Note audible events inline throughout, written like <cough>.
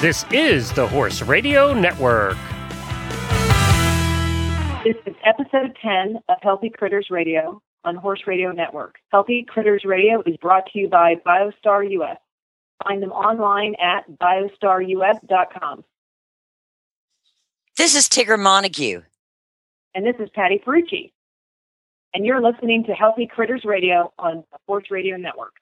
This is the Horse Radio Network. This is episode 10 of Healthy Critters Radio on Horse Radio Network. Healthy Critters Radio is brought to you by BioStar US. Find them online at biostarus.com. This is Tigger Montague. And this is Patty Ferrucci. And you're listening to Healthy Critters Radio on Horse Radio Network.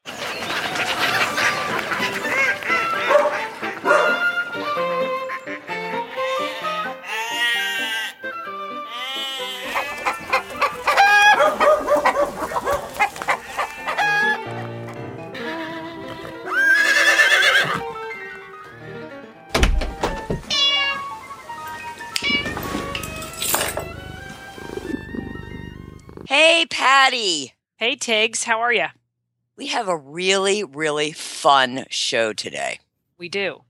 Hey, Patty. Hey, Tiggs, how are you? We have a really, really fun show today. We do.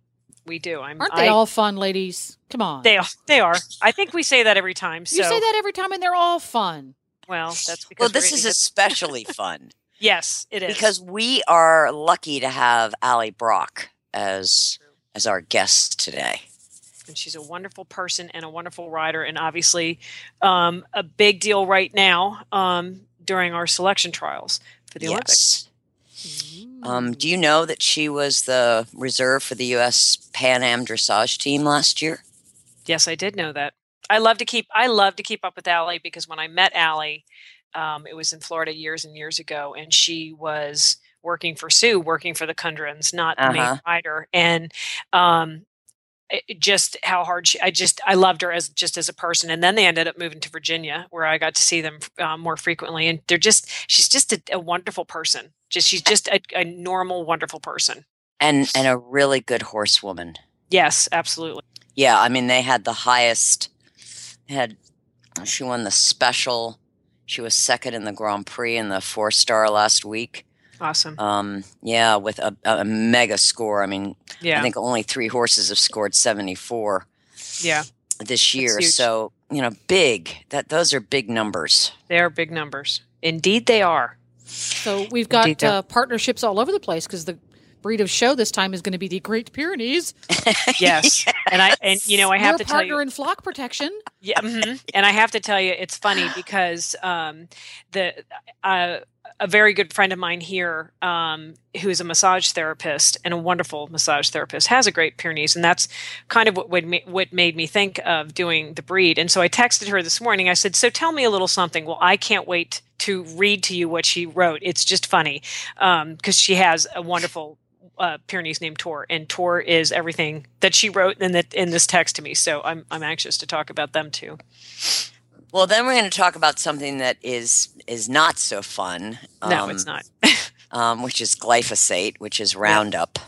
We do. I'm, Aren't they I- all fun, ladies? Come on. They are. They are. I think we say that every time. So, you say that every time, and they're all fun. well, that's because. Well, this is get- especially <laughs> fun yes, it is because we are lucky to have Allie Brock as as our guest today. And she's a wonderful person and a wonderful rider, and obviously um, a big deal right now um, during our selection trials for the Olympics. Um, do you know that she was the reserve for the U.S. Pan Am dressage team last year? Yes, I did know that. I love to keep. I love to keep up with Allie because when I met Allie, um, it was in Florida years and years ago, and she was working for Sue, working for the Kundruns, not the Uh-huh. main rider, and um, it- just how hard she. I just I loved her as just as a person, and then they ended up moving to Virginia, where I got to see them um, more frequently, and they're just she's just a, a wonderful person. Just she's just a, a normal, wonderful person. And and a really good horsewoman. Yes, absolutely. Yeah, I mean they had the highest had she won the special. She was second in the Grand Prix in the four star last week. Awesome. Um, yeah, with a, a mega score. I mean, Yeah. I think only three horses have scored seventy four yeah. this year. So you know, big. That those are big numbers. They are big numbers. Indeed, they are. So we've got uh, partnerships all over the place because the breed of show this time is going to be the Great Pyrenees. <laughs> Yes, and I and you know I have Your to tell partner you, in flock protection. yeah, mhm. and I have to tell you, it's funny because um, the uh, a very good friend of mine here, um, who is a massage therapist and a wonderful massage therapist, has a Great Pyrenees, and that's kind of what would ma- what made me think of doing the breed. And so I texted her this morning. I said, "So tell me a little something." Well, I can't wait to read to you what she wrote. It's just funny because she has a wonderful uh, Pyrenees named Tor, and Tor is everything that she wrote in that in this text to me. So I'm I'm anxious to talk about them too. Well, then we're going to talk about something that is is not so fun. no, um, it's not. <laughs> Um, which is glyphosate, which is Roundup, Yep.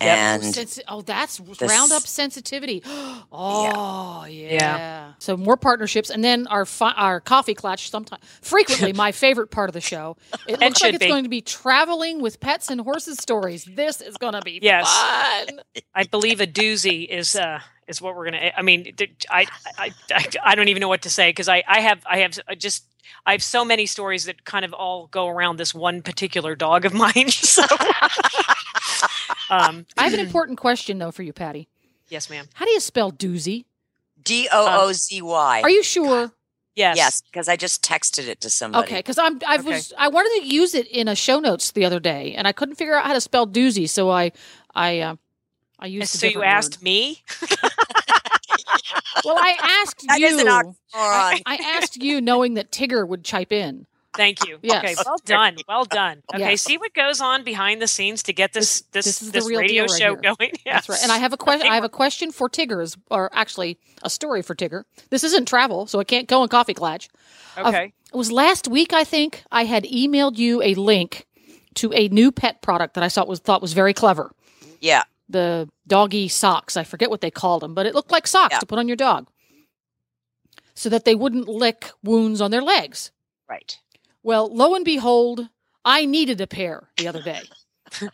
And oh, sensi- oh, that's s- Roundup sensitivity. <gasps> oh, yeah. Yeah. So more partnerships, and then our fi- our coffee clutch. Sometimes, frequently, my <laughs> favorite part of the show. It looks like it's be. going to be traveling with pets and horses stories. This is going to be Yes. fun. I believe a doozy is uh is what we're gonna. I mean, I I I, I don't even know what to say because I I have I have just. I have so many stories that kind of all go around this one particular dog of mine. <laughs> So, um, I have an important question though for you, Patty. yes, ma'am. How do you spell doozy? D O O Z Y. Are you sure? Yes. Yes, because I just texted it to somebody. Okay, because I'm I Okay. was I wanted to use it in a show notes the other day, and I couldn't figure out how to spell doozy, so I I uh, I used. a So you different asked word. me. Well, I asked <laughs> That you. is an oxymoron. I, I asked you, knowing that Tigger would chip in. Thank you. Yes. Okay, well done. Well done. Okay, Yes. see what goes on behind the scenes to get this this This- this, this is the real radio right show here. going. <laughs> That's right. And I have a question. I have a question for Tiggers, or actually a story for Tigger. This isn't travel, so it can't go in Coffee Clutch. Uh, okay. It was last week, I think. I had emailed you a link to a new pet product that I thought was thought was very clever. Yeah. the doggy socks. I forget what they called them, but it looked like socks Yeah. to put on your dog so that they wouldn't lick wounds on their legs. Right. Well, lo and behold, I needed a pair the other day <laughs>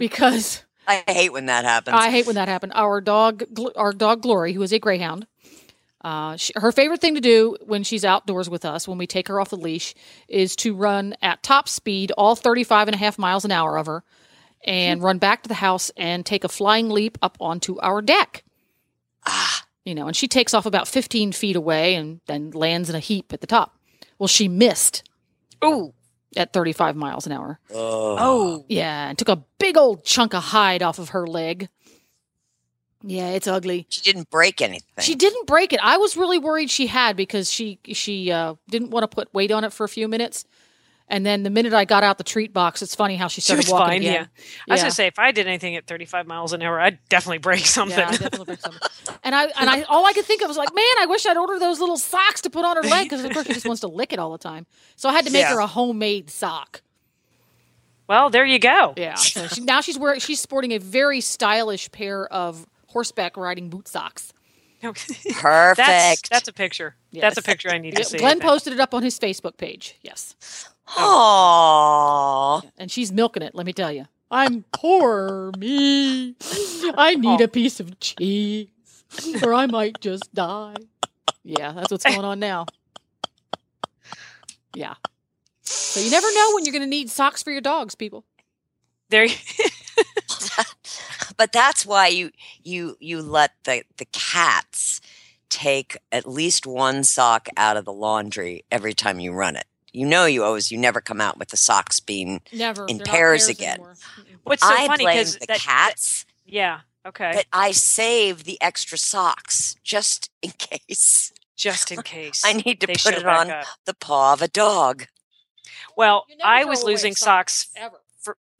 because I hate when that happens. I hate when that happened. Our dog, our dog Glory, who is a greyhound, uh, she, her favorite thing to do when she's outdoors with us, when we take her off the leash, is to run at top speed, all 35 and a half miles an hour of her, and run back to the house and take a flying leap up onto our deck. Ah, You know, and she takes off about 15 feet away and then lands in a heap at the top. Well, she missed Ooh. at 35 miles an hour. oh. Oh. Yeah, and took a big old chunk of hide off of her leg. Yeah, it's ugly. She didn't break anything. She didn't break it. I was really worried she had because she she uh, didn't want to put weight on it for a few minutes. And then the minute I got out the treat box, it's funny how she She started was walking fine. Yeah. again. I was Yeah. gonna say if I did anything at 35 miles an hour, I'd definitely break something. Yeah, I definitely break something. And I and <laughs> I all I could think of was like, man, I wish I'd ordered those little socks to put on her leg because of course she just wants to lick it all the time. So I had to make Yeah. her a homemade sock. well, there you go. Yeah. So she, now she's wearing she's sporting a very stylish pair of horseback riding boot socks. <laughs> Perfect. that's that's a picture. That's a picture I need to see. I Glenn posted it up on his Facebook page. Yes. Aww. And she's milking it, let me tell you. I'm poor me. I need a piece of cheese or I might just die. Yeah, that's what's going on now. Yeah. So you never know when you're going to need socks for your dogs, people. There. you- <laughs> but that's why you you you let the the cats take at least one sock out of the laundry every time you run it. You know you always you never come out with the socks being Never. In They're pairs again. anymore. What's so I funny because the that, cats, yeah. Okay. but I save the extra socks just <laughs> in case Just in case. I need to they put it on up. the paw of a dog. Well, I was losing socks Ever.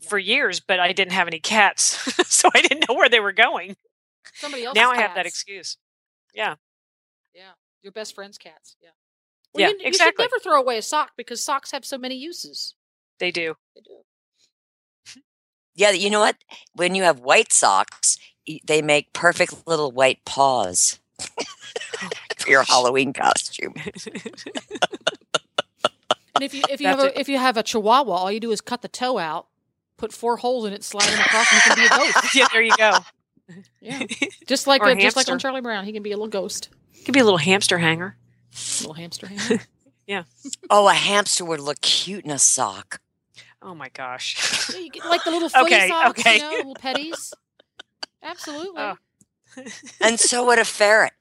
for years, but I didn't have any cats, <laughs> so I didn't know where they were going. Somebody else. now I have that excuse. Yeah. Yeah. Your best friend's cats. Yeah. Yeah, you, you exactly. should never throw away a sock because socks have so many uses. They do. They do. <laughs> Yeah, you know what? When you have white socks, they make perfect little white paws oh <laughs> for your Halloween costume. And if you if you have That's a if you have a chihuahua, all you do is cut the toe out, put four holes in it, slide them across, and it can be a ghost. <laughs> yeah, there you go. Yeah. Just like a a, just like on. Charlie Brown, he can be a little ghost, He can be a little hamster hanger. Little hamster. <laughs> Hand. Yeah. Oh, a hamster would look cute in a sock. Oh my gosh. Yeah, you get, like the little <laughs> flea Okay, socks, okay. you know, little petties. Absolutely. Oh. <laughs> And so would a ferret.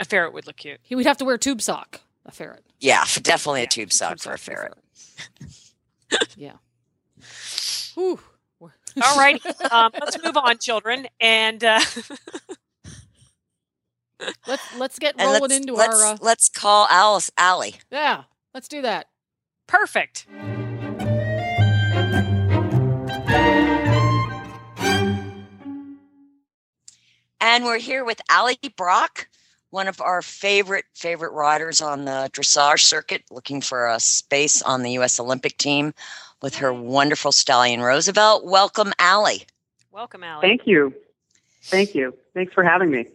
A ferret would look cute. He would have to wear a tube sock. A ferret. Yeah, definitely Yeah, a tube sock Tube for a ferret. ferret. yeah. Whew. All right. Um, let's move on, children. And uh, Let's let's get And rolling let's, into let's, our uh, let's call Alice Allie. yeah. Let's do that. perfect. And we're here with Allie Brock, one of our favorite, favorite riders on the dressage circuit, looking for a space on the U.S. Olympic team with her wonderful stallion Roosevelt. Welcome, Allie. Welcome, Allie. Thank you. Thank you. Thanks for having me.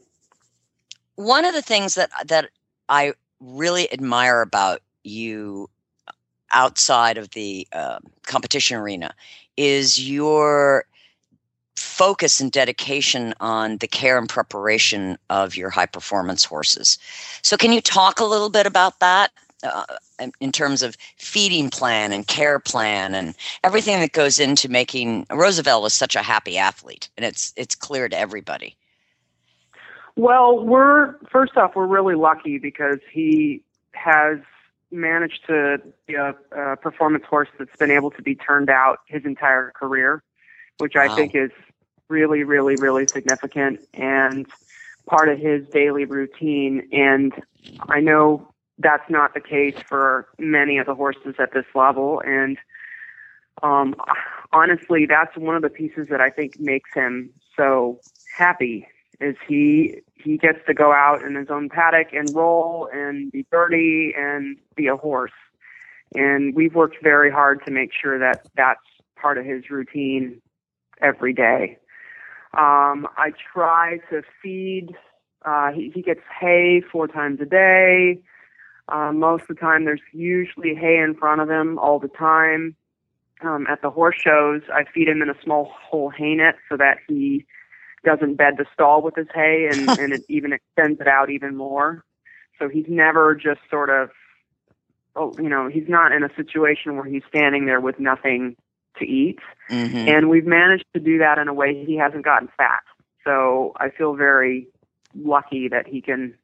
One of the things that that I really admire about you outside of the uh, competition arena is your focus and dedication on the care and preparation of your high performance horses. So, can you talk a little bit about that uh, in- in terms of feeding plan and care plan and everything that goes into making Roosevelt is such a happy athlete, and it's it's clear to everybody. Well, we're first off, we're really lucky because he has managed to be a, a performance horse that's been able to be turned out his entire career, which I think is really, really, really significant and part of his daily routine. And I know that's not the case for many of the horses at this level. And um, honestly, that's one of the pieces that I think makes him so happy is he he gets to go out in his own paddock and roll and be dirty and be a horse. And we've worked very hard to make sure that that's part of his routine every day. Um, I try to feed. Uh, he, he gets hay four times a day. Uh, most of the time, there's usually hay in front of him all the time. Um, at the horse shows, I feed him in a small whole hay net so that he doesn't bed the stall with his hay and, <laughs> and it even extends it out even more. So he's never just sort of, oh, you know, he's not in a situation where he's standing there with nothing to eat. hmm And we've managed to do that in a way he hasn't gotten fat. So I feel very lucky that he can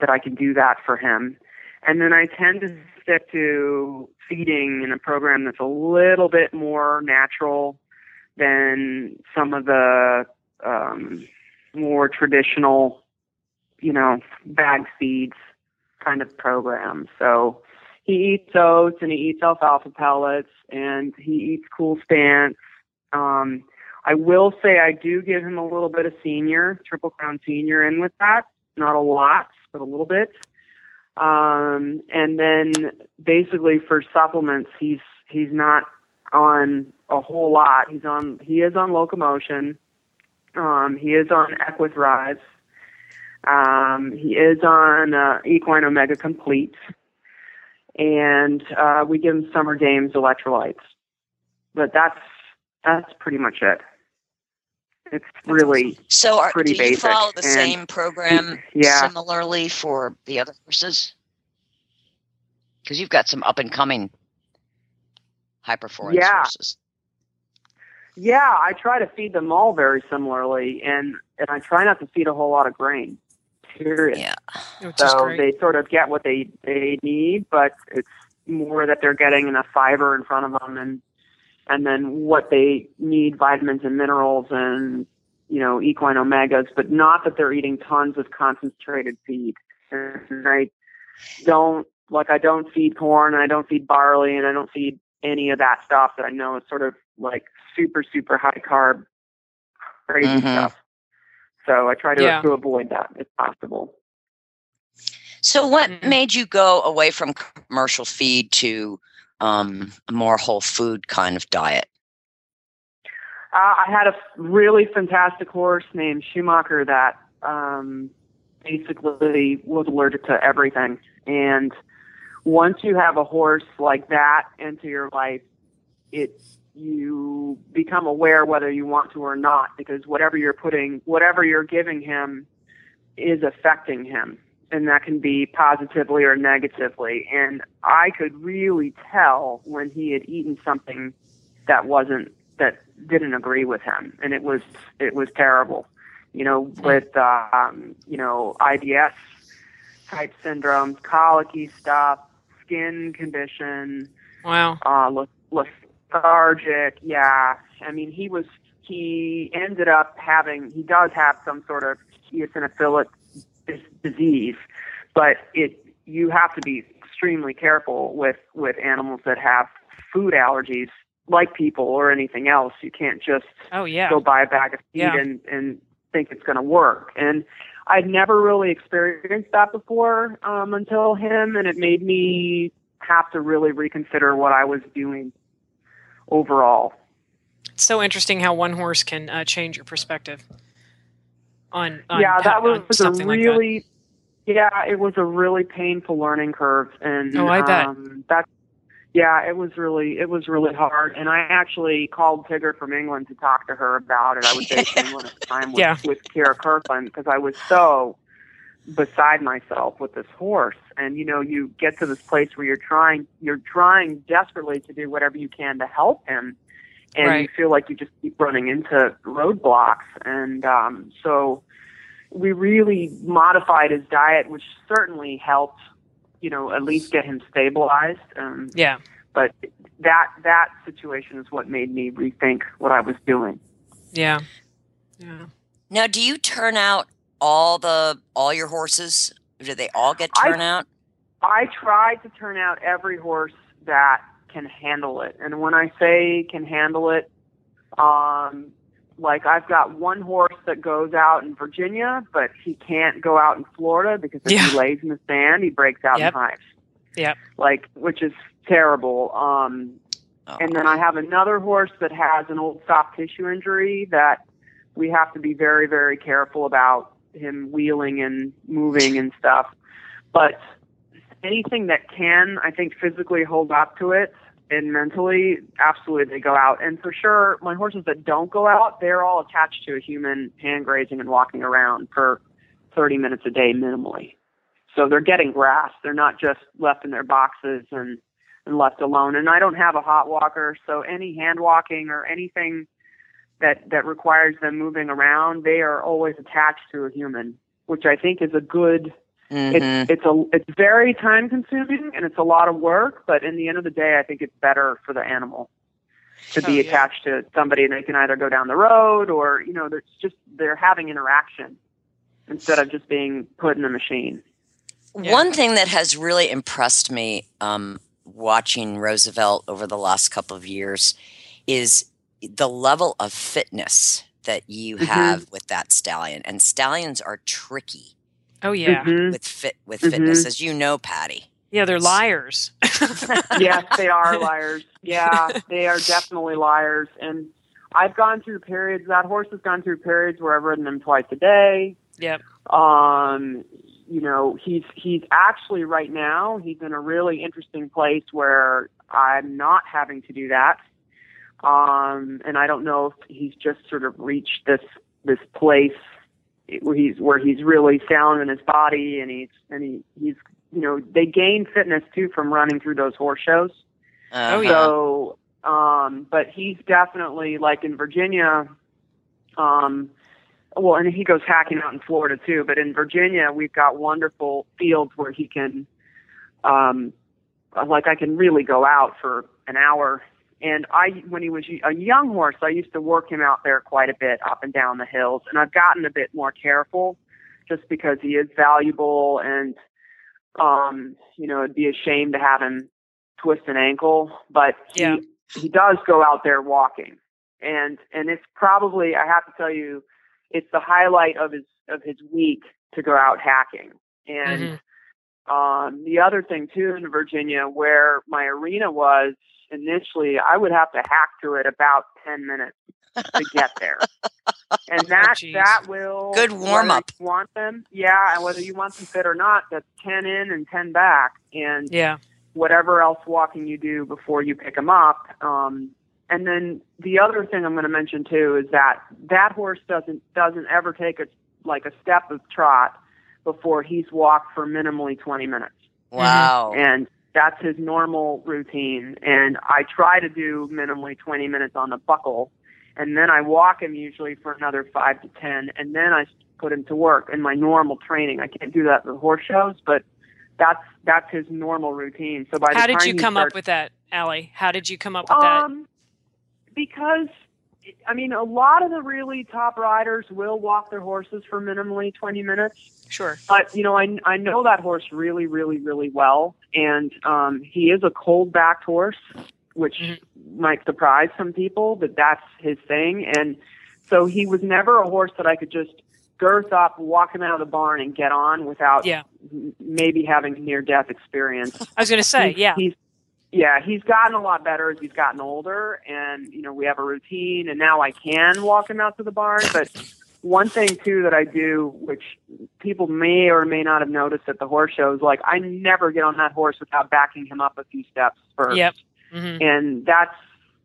that I can do that for him. And then I tend to stick to feeding in a program that's a little bit more natural than some of the um, more traditional, you know, bag feeds kind of programs. So he eats oats and he eats alfalfa pellets and he eats cool stance. Um, I will say I do give him a little bit of senior, triple crown senior in with that. Not a lot, but a little bit. Um, and then basically for supplements, he's he's not on a whole lot. He's on he is on locomotion. Um, he is on Equithrive. Um, he is on uh, Equine Omega Complete, and uh, we give him Summer Games electrolytes. But that's that's pretty much it. It's really So, are, pretty do you basic, follow the and- same program <clears throat> yeah. similarly for the other horses? Because you've got some up and coming high performance Yeah. horses. Yeah, I try to feed them all very similarly, and and I try not to feed a whole lot of grain. Period. Yeah. Which so they sort of get what they they need, but it's more that they're getting enough fiber in front of them, and and then what they need vitamins and minerals and you know equine omegas, but not that they're eating tons of concentrated feed. And I don't like I don't feed corn, and I don't feed barley, and I don't feed any of that stuff that I know is sort of like super super high carb crazy Mhm. stuff. So I try to, Yeah. to avoid that if possible. So, what Mhm. made you go away from commercial feed to um, a more whole food kind of diet? Uh, I had a really fantastic horse named Schumacher that um, basically was allergic to everything. And once you have a horse like that into your life, it you become aware whether you want to or not because whatever you're putting, whatever you're giving him, is affecting him, and that can be positively or negatively. And I could really tell when he had eaten something that wasn't that didn't agree with him, and it was it was terrible. You know, with um, you know IBS type syndromes, colicky stuff, skin condition, wow. uh, le- lethargic. Yeah, I mean, he was he ended up having he does have some sort of eosinophilic dis- disease, but it you have to be extremely careful with with animals that have food allergies like people or anything else. You can't just Oh yeah. go buy a bag of feed Yeah. and and think it's going to work. And I'd never really experienced that before um, until him, and it made me have to really reconsider what I was doing overall. It's so interesting how one horse can uh, change your perspective on, on yeah, that was, on a something like really, yeah, it was a really painful learning curve, and Oh, I bet. um, that, yeah, it was really, it was really hard. And I actually called Tigger from England to talk to her about it. I was based in England at the time with, Yeah. with Kyra Kyrklund because I was so beside myself with this horse. And you know, you get to this place where you're trying, you're trying desperately to do whatever you can to help him, and you feel like you just keep running into roadblocks. And um, so we really modified his diet, which certainly helped, you know, at least get him stabilized. Um, Yeah. but that that situation is what made me rethink what I was doing. Yeah. Yeah. Now, do you turn out all the all your horses? Do they all get I- turn out? I tried to turn out every horse that can handle it, and when I say can handle it, um, like I've got one horse that goes out in Virginia, but he can't go out in Florida because if Yeah. he lays in the sand, he breaks out Yep. in hives. Yeah. Like, which is terrible. Um, Oh. And then I have another horse that has an old soft tissue injury that we have to be very, very careful about him wheeling and moving and stuff. But anything that can, I think, physically hold up to it and mentally, absolutely they go out. And for sure, my horses that don't go out, they're all attached to a human hand grazing and walking around for 30 minutes a day minimally. So they're getting grass. They're not just left in their boxes and and left alone. And I don't have a hot walker, so any hand walking or anything that that requires them moving around, they are always attached to a human, which I think is a good. Mhm. It's it's a it's very time consuming and it's a lot of work, but in the end of the day, I think it's better for the animal to Oh, be yeah. attached to somebody and they can either go down the road or you know, it's just they're having interaction instead of just being put in a machine. Yeah. One thing that has really impressed me um, watching Roosevelt over the last couple of years is the level of fitness that you Mhm. have with that stallion. And stallions are tricky Oh yeah. Mhm. with fit with Mhm. fitness, as you know, Patty. Yeah, they're liars. <laughs> yes, they are liars. Yeah, they are definitely liars. And I've gone through periods. That horse has gone through periods where I've ridden him twice a day. Yep. Um, you know, he's he's actually right now he's in a really interesting place where I'm not having to do that. Um, and I don't know if he's just sort of reached this this place where he's where he's really sound in his body and he's and he he's you know they gain fitness too from running through those horse shows. Oh, yeah. So, um, but he's definitely like in Virginia. Um, well, and he goes hacking out in Florida too. But in Virginia, we've got wonderful fields where he can, um, like I can really go out for an hour. And I, when he was a young horse, I used to work him out there quite a bit up and down the hills. And I've gotten a bit more careful, just because he is valuable, and um, you know, it'd be a shame to have him twist an ankle, but he Yeah. he does go out there walking, and and it's probably I have to tell you, it's the highlight of his of his week to go out hacking. And Mhm. um, the other thing too in Virginia, where my arena was initially, I would have to hack to it about ten minutes to get there. <laughs> And that geez. that will Good warm-up. Want them, yeah, and whether you want them fit or not, that's ten in and ten back, and Yeah. whatever else walking you do before you pick them up. Um, and then the other thing I'm going to mention too is that that horse doesn't doesn't ever take a like a step of trot before he's walked for minimally 20 minutes, Wow. and that's his normal routine. And I try to do minimally 20 minutes on the buckle, and then I walk him usually for another five to 10, and then I put him to work in my normal training. I can't do that at the horse shows, but that's that's his normal routine. So by the How did you come starts, up with that, Allie? How did you come up with that? um, because I mean, a lot of the really top riders will walk their horses for minimally 20 minutes. Sure. But you know, I I know that horse really, really, really well, and um, he is a cold-backed horse, which Mhm. might surprise some people, but that's his thing. And so he was never a horse that I could just girth up, walk him out of the barn, and get on without Yeah. maybe having a near-death experience. I was going to say, He's- yeah. He's yeah, he's gotten a lot better as he's gotten older, and you know we have a routine, and now I can walk him out to the barn. But one thing too that I do, which people may or may not have noticed at the horse shows, like I never get on that horse without backing him up a few steps first, Yep. hmm and that's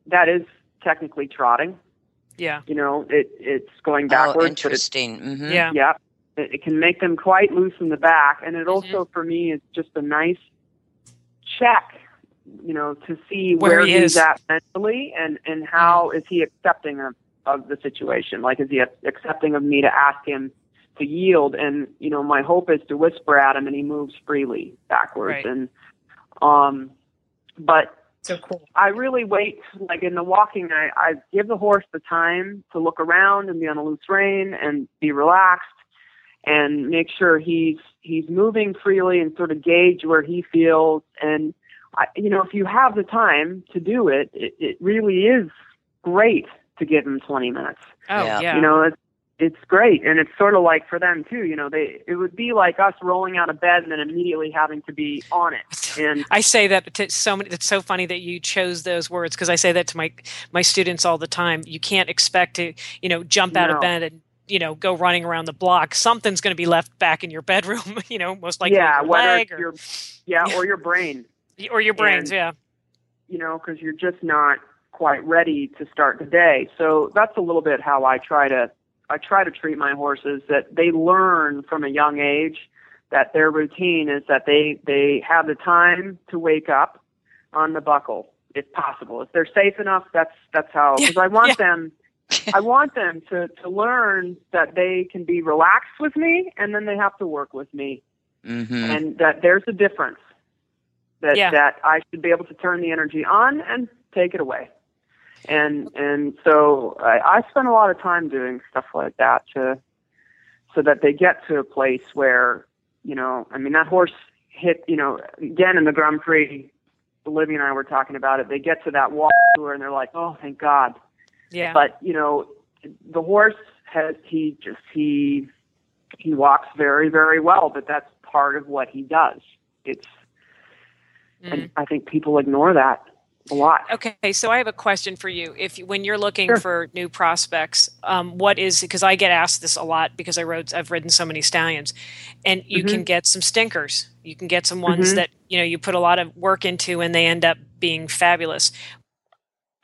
that is technically trotting. Yeah. You know, it it's going oh, backwards, but it's interesting. hmm Yeah. yeah, it, it can make them quite loose in the back, and it Mm-hmm. also for me is just a nice check, you know, to see Where where, he he's is. Mm-hmm. at mentally, and and how is he accepting of of the situation? Like, is he accepting of me to ask him to yield? And you know, my hope is to whisper at him, and he moves freely backwards, Right. and um, but So cool. I really wait, like in the walking, I, I give the horse the time to look around and be on a loose rein and be relaxed and make sure he's he's moving freely and sort of gauge where he feels. And I, you know, if you have the time to do it, it, it really is great to give them 20 minutes. Oh, Yeah. yeah. You know, it's it's great, and it's sort of like for them too. You know, they it would be like us rolling out of bed and then immediately having to be on it. And I say that to so many. It's so funny that you chose those words because I say that to my my students all the time. You can't expect to, you know, jump out of bed and you know go running around the block. Something's going to be left back in your <laughs> bedroom. You know, most likely yeah, your whether leg or your yeah or your brain. <laughs> or your brains. and- yeah. you know, because you're just not quite ready to start the day. So that's a little bit how I try to I try to treat my horses that they learn from a young age that their routine is that they they have the time to wake up, on the buckle if possible. If they're safe enough, that's that's how. Because I want Yeah. them, <laughs> I want them to to learn that they can be relaxed with me, and then they have to work with me, hmm and that there's a difference. That Yeah. that I should be able to turn the energy on and take it away. And and so I, I spend a lot of time doing stuff like that to so that they get to a place where you know I mean that horse hit you know again in the Grand Prix. Olivia and I were talking about it. They get to that walk tour and they're like, "Oh, thank God!" Yeah. But you know, the horse has he just he he walks very very well, but that's part of what he does. It's Mhm. and I think people ignore that a lot. Okay, so I have a question for you. If when you're looking Sure. for new prospects, um, what is because I get asked this a lot because I rode I've ridden so many stallions, and you Mm-hmm. can get some stinkers. You can get some ones Mhm. that you know you put a lot of work into and they end up being fabulous.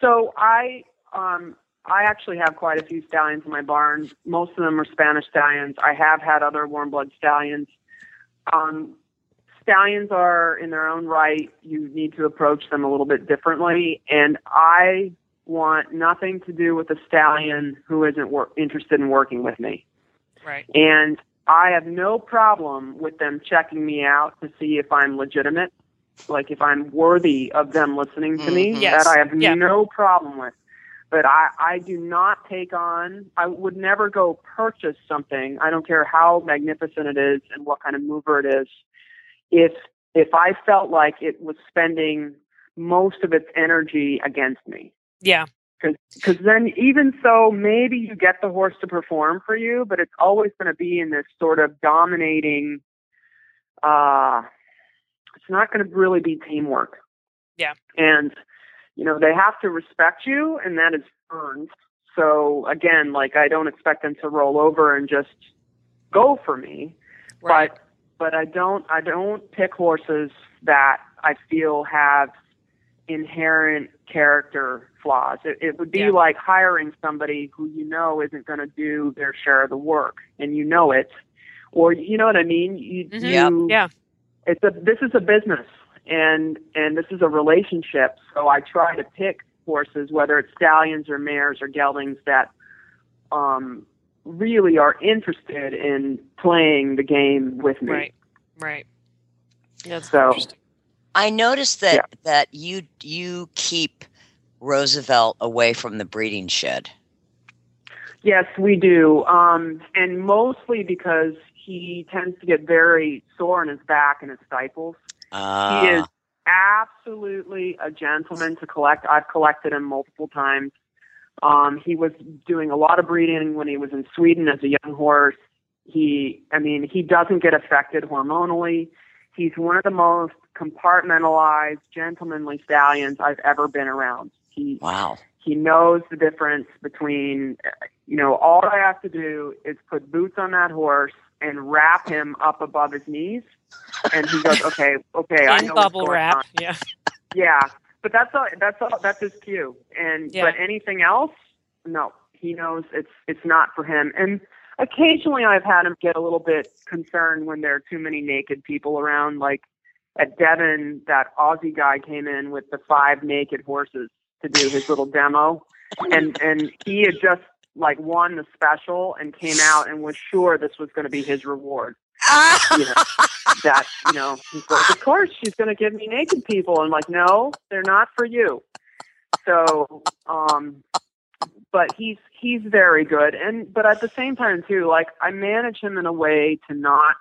So I um I actually have quite a few stallions in my barn. Most of them are Spanish stallions. I have had other warm blood stallions. Um, stallions are in their own right. You need to approach them a little bit differently. And I want nothing to do with a stallion who isn't wor- interested in working with me. Right. And I have no problem with them checking me out to see if I'm legitimate, like if I'm worthy of them listening to me. Mhm. Yes. That I have Yeah. no problem with. But I, I do not take on, I would never go purchase something. I don't care how magnificent it is and what kind of mover it is. If, if I felt like it was spending most of its energy against me Yeah. because then even so maybe you get the horse to perform for you but it's always going to be in this sort of dominating uh it's not going to really be teamwork Yeah. and you know they have to respect you and that is earned so again like i don't expect them to roll over and just go for me Right. but but I don't I don't pick horses that I feel have inherent character flaws. It, it would be Yeah. like hiring somebody who you know isn't going to do their share of the work, and you know it, or you know what I mean. You, Mhm. Yep. you Yeah. it's a this is a business and and this is a relationship so i try to pick horses whether it's stallions or mares or geldings that um really are interested in playing the game with me Right. Right. That's So- interesting. I noticed that Yeah. that you you keep Roosevelt away from the breeding shed. yes we do um and mostly because he tends to get very sore in his back and his stifles Uh, He is absolutely a gentleman to collect. I've collected him multiple times. Um, he was doing a lot of breeding when he was in Sweden as a young horse. He, I mean, he doesn't get affected hormonally. He's one of the most compartmentalized, gentlemanly stallions I've ever been around. He wow. he knows the difference between, uh, you know, all I have to do is put boots on that horse and wrap him up above his knees, and he goes, <laughs> okay, okay, I In know what's bubble going wrap. on. Yeah. Yeah, but that's all. That's all. That's his cue. And Yeah. but anything else, no, he knows it's it's not for him. And occasionally, I've had him get a little bit concerned when there are too many naked people around. Like at Devon, that Aussie guy came in with the five naked horses to do his little demo, and and he had just like won the special and came out and was sure this was going to be his reward you know, <laughs> that you know like, of course she's going to give me naked people. I'm like, no, they're not for you. So, um, but he's he's very good, and but at the same time too, like I manage him in a way to not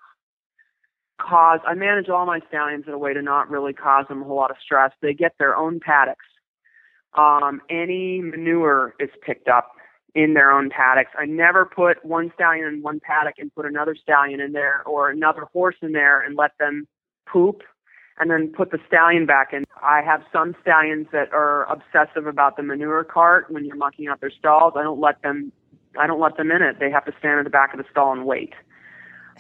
cause. I manage all my stallions in a way to not really cause them a whole lot of stress. They get their own paddocks. Um, any manure is picked up in their own paddocks. I never put one stallion in one paddock and put another stallion in there or another horse in there and let them poop and then put the stallion back in. I have some stallions that are obsessive about the manure cart when you're mucking out their stalls. I don't let them I don't let them in it. They have to stand in the back of the stall and wait.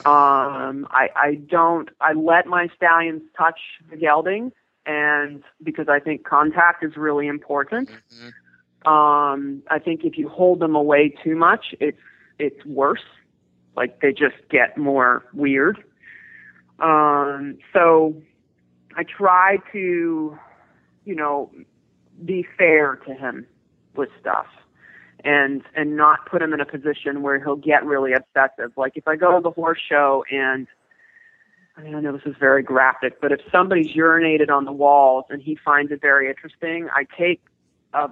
Um I, I don't I let my stallions touch the gelding and because I think contact is really important. Mhm. Um, I think if you hold them away too much, it's it's worse. Like they just get more weird. Um, so I try to you know, be fair to him with stuff and and not put him in a position where he'll get really obsessive. Like if I go to the horse show and I mean I know this is very graphic, but if somebody's urinated on the walls and he finds it very interesting, I take a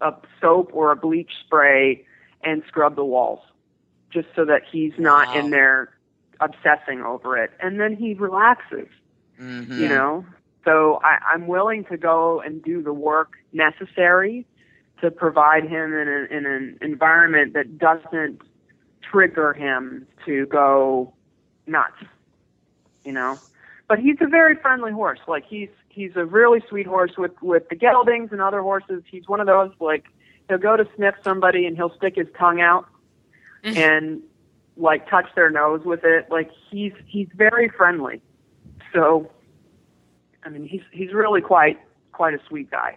a soap or a bleach spray and scrub the walls just so that he's not Wow. in there obsessing over it. And then he relaxes Mhm. you know so I, i'm willing to go and do the work necessary to provide him in, a, in an environment that doesn't trigger him to go nuts you know but he's a very friendly horse like he's he's a really sweet horse with with the geldings and other horses he's one of those like he'll go to sniff somebody and he'll stick his tongue out Mhm. and like touch their nose with it like he's he's very friendly so, I mean, he's he's really quite quite a sweet guy.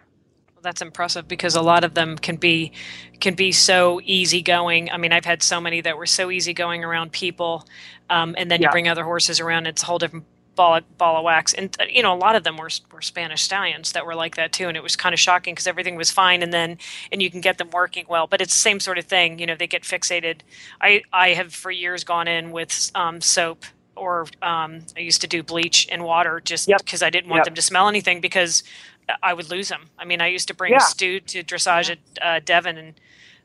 Well, that's impressive because a lot of them can be can be so easygoing. I mean, I've had so many that were so easygoing around people, um, and then you bring other horses around, it's a whole different ball of, ball of wax. And uh, you know, a lot of them were were Spanish stallions that were like that too, and it was kind of shocking because everything was fine, and then and you can get them working well, but it's the same sort of thing. You know, they get fixated. I I have for years gone in with um, soap. Or um, I used to do bleach and water just Yep. because I didn't want Yep. them to smell anything because I would lose them. I mean, I used to bring Yeah. Stu to dressage at uh, Devon, and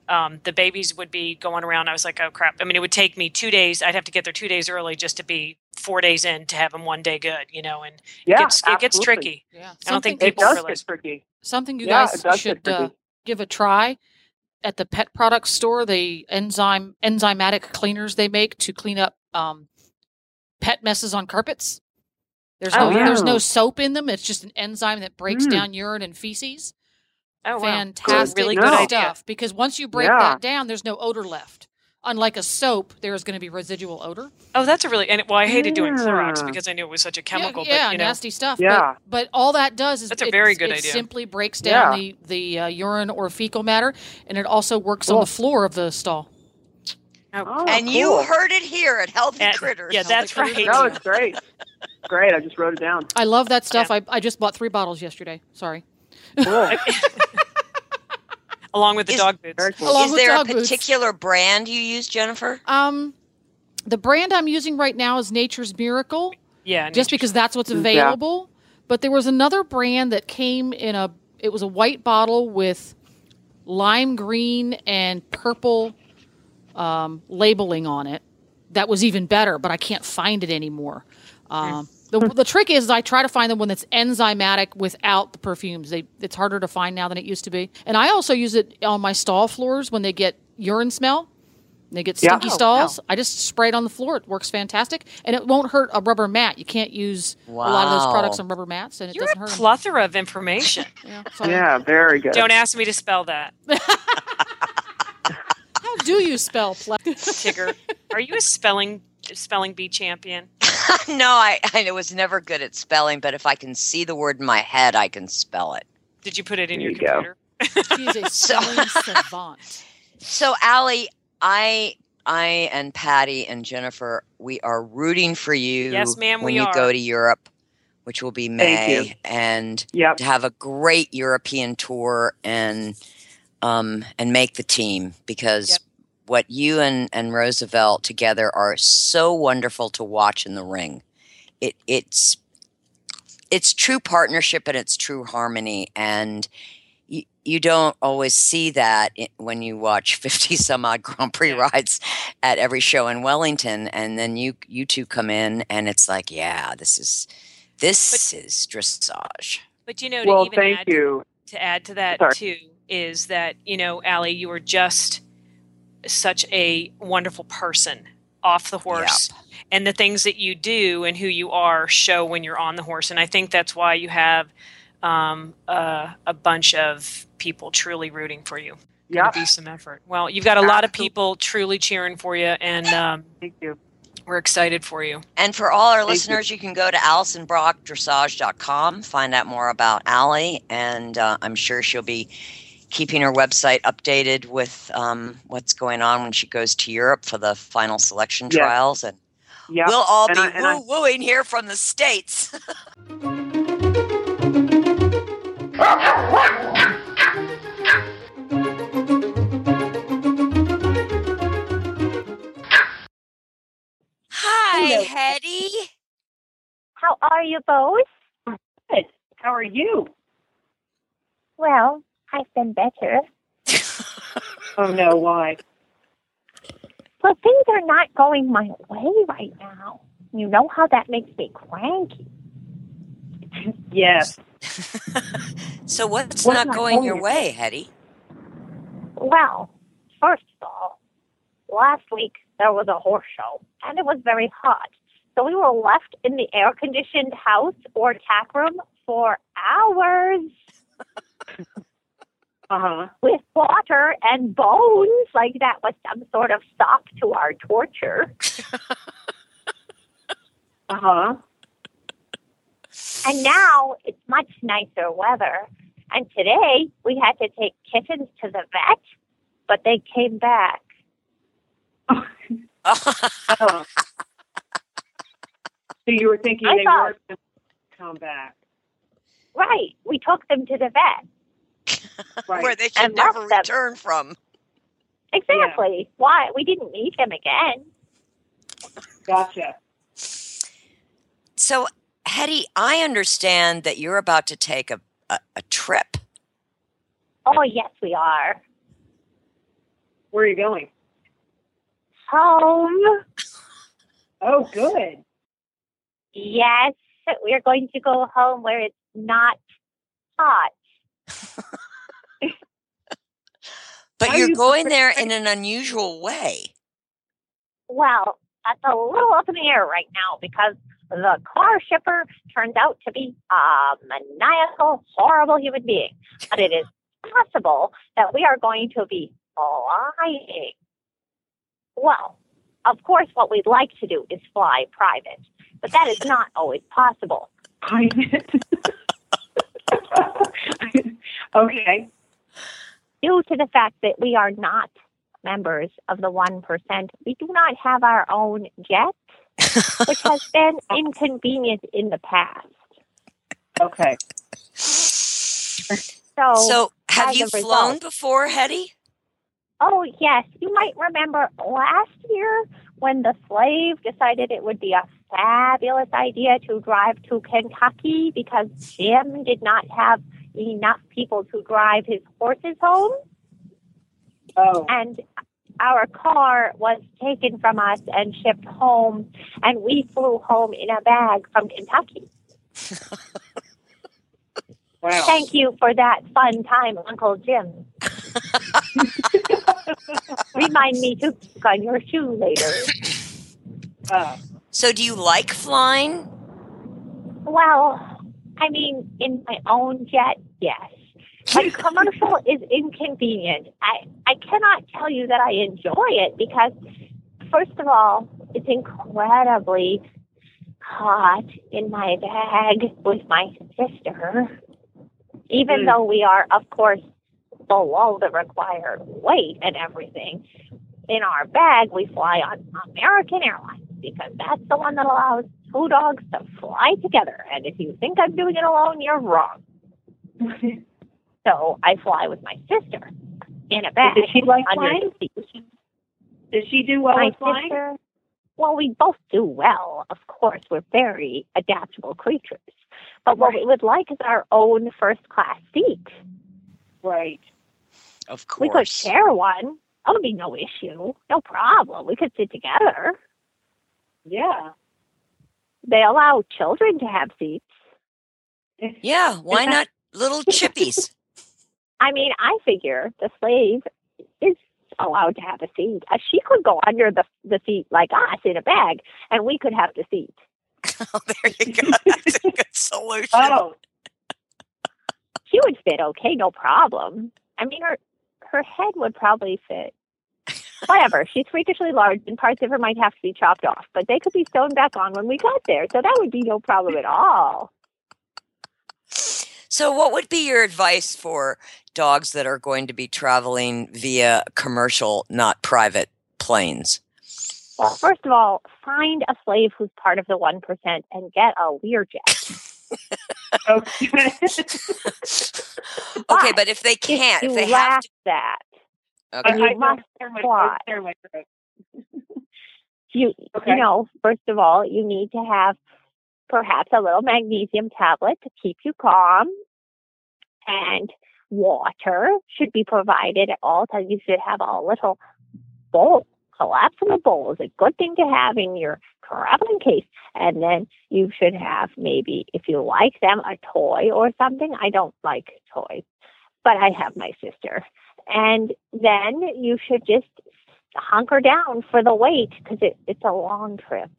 um, the babies would be going around. I was like, oh crap! I mean, it would take me two days. I'd have to get there two days early just to be four days in to have them one day good. You know, and Yeah, it gets it gets tricky. Yeah. I don't think It people does realize- get tricky. Something you Yeah, guys should uh, give a try at the pet product store. The enzyme enzymatic cleaners they make to clean up um, pet messes on carpets. There's Oh, no yeah. there's no soap in them. It's just an enzyme that breaks Mm. down urine and feces. Oh wow, Fantastic really No. good stuff. idea. Because once you break Yeah. that down, there's no odor left. Unlike a soap, there is going to be residual odor. Oh, that's a really and well, I hated doing Clorox because I knew it was such a chemical. yeah, yeah but you know, nasty stuff. Yeah. But, but all that does is That's a very good it idea. simply breaks down Yeah. the the uh, urine or fecal matter, and it also works on the floor of the stall. Oh, and you heard it here at Healthy And- Critters. yeah, that's Healthy right. Critters. No, it's great. great. I just wrote it down. I love that stuff. I, I just bought three bottles yesterday. Sorry. Cool. <laughs> <laughs> along with the Is- dog boots. Along Is there a dog boots. particular brand you use, Jennifer? Um, the brand I'm using right now is Nature's Miracle. Yeah, just because that's what's Yeah. available. But there was another brand that came in a it was a white bottle with lime green and purple um, labeling on it. That was even better, but I can't find it anymore. Um, the, the trick is I try to find the one that's enzymatic without the perfumes. They, it's harder to find now than it used to be. And I also use it on my stall floors when they get urine smell. They get Yeah. stinky Oh, stalls. I just spray it on the floor. It works fantastic, and it won't hurt a rubber mat. You can't use a lot of those products on rubber mats, and it You're doesn't hurt. a hurt. 'em. plethora of information. <laughs> Yeah, yeah, very good. Don't ask me to spell that, <laughs> How do you spell ple- Tigger. Are you a spelling spelling bee champion? <laughs> no, I, I was never good at spelling, but if I can see the word in my head, I can spell it. Did you put it in There your you go. computer? She's a <laughs> spelling <laughs> savant. So, Allie, I, I and Patty and Jennifer, we are rooting for you Yes, ma'am, when we you are. go to Europe, which will be Thank May, you. and Yep. to have a great European tour and um, and make the team because Yep. What you and, and Roosevelt together are so wonderful to watch in the ring. It it's it's true partnership and it's true harmony and you, you don't always see that when you watch <laughs> 50 some odd Grand Prix Yeah. rides at every show in Wellington and then you you two come in and it's like yeah this is this is dressage But you know, to Well, even thank add you. to add to that Sorry. too is that you know, Allie, you are just such a wonderful person off the horse, and the things that you do and who you are show when you're on the horse. And I think that's why you have um, uh, a bunch of people truly rooting for you. Gonna be some effort. Well, you've got a lot of people truly cheering for you, and um, Thank you. we're excited for you. And for all our Thank you. listeners, you. can go to AllisonBrockDressage.com, find out more about Allie, and uh, I'm sure she'll be keeping her website updated with um, what's going on when she goes to Europe for the final selection trials. And we'll all and be woo wooing here from the States. <laughs> Hi, Hetty. How are you both? Good. How are you? Well, I've been better. <laughs> Oh no, why? Well, things are not going my way right now. You know how that makes me cranky. Yes. <laughs> so what's What's not not going going your your way, Hetty? Well, first of all, last week there was a horse show, and it was very hot. So we were left in the air conditioned house or tack room for hours <laughs> Uh huh. with water and bones, like that was some sort of stop to our torture. <laughs> Uh huh. And now it's much nicer weather. And today we had to take kittens to the vet, but they came back. <laughs> Oh. So you were thinking I they thought- weren't going to come back, Right. We took them to the vet. <laughs> right? Where they should And never left them. return from. Exactly. Why? We didn't need them again. Gotcha. So, Hetty, I understand that you're about to take a, a, a trip. Oh, yes, we are. Where are you going? Home. <laughs> Oh, good. Yes, we're going to go home where it's not hot. <laughs> But you're going there in an unusual way. Well, that's a little up in the air right now because the car shipper turns out to be a maniacal, horrible human being. But it is possible that we are going to be flying. Well, of course, what we'd like to do is fly private, but that is not always possible. <laughs> Private. <laughs> <laughs> okay. Due to the fact that we are not members of the 1%, we do not have our own jet, <laughs> which has been inconvenient in the past. Okay. So, so, have you a flown result- before, Hetty? oh, yes, you might remember last year when the slave decided it would be a fabulous idea to drive to Kentucky because Jim did not have enough people to drive his horses home. Oh. and our car was taken from us and shipped home, and we flew home in a bag from Kentucky. <laughs> Wow. Thank you for that fun time, Uncle Jim. <laughs> Remind me to pick on your shoe later. <laughs> Uh, So, do you like flying? Well, I mean, in my own jet, yes. But <laughs> commercial is inconvenient. I, I cannot tell you that I enjoy it because, first of all, it's incredibly hot in my bag with my sister. Even Mm. though we are, of course, below the required weight and everything, in our bag we fly on American Airlines because that's the one that allows two dogs to fly together. And if you think I'm doing it alone, you're wrong. <laughs> So I fly with my sister in a bag. Does she like under flying? the seat. Does she do well my with flying? sister, well, we both do well. Of course, we're very adaptable creatures. But what we would like is our own first class seat. Right. Of course. We could share one. That would be no issue. No problem. We could sit together. Yeah. They allow children to have seats. Yeah, why not little <laughs> chippies? I mean, I figure the slave is allowed to have a seat. Uh, She could go under the the seat like us in a bag, and we could have the seat. oh, <laughs> there you go. That's a good solution. Oh. She would fit okay, no problem. I mean, her her head would probably fit. Whatever. She's freakishly large, and parts of her might have to be chopped off, but they could be sewn back on when we got there, so that would be no problem at all. So, what would be your advice for dogs that are going to be traveling via commercial, not private planes? Well, first of all, find a slave who's part of the one percent and get a Learjet. <laughs> Okay. Okay, but if they can't, if you they have lack to, that, okay. And <laughs> you I must clear my, fly. clear my you Okay. you know, first of all, you need to have perhaps a little magnesium tablet to keep you calm. And water should be provided at all times. You should have a little bowl. Collapsible bowl is a good thing to have in your traveling case. And then you should have maybe, if you like them, a toy or something. I don't like toys, but I have my sister. And then you should just hunker down for the wait because it, it's a long trip.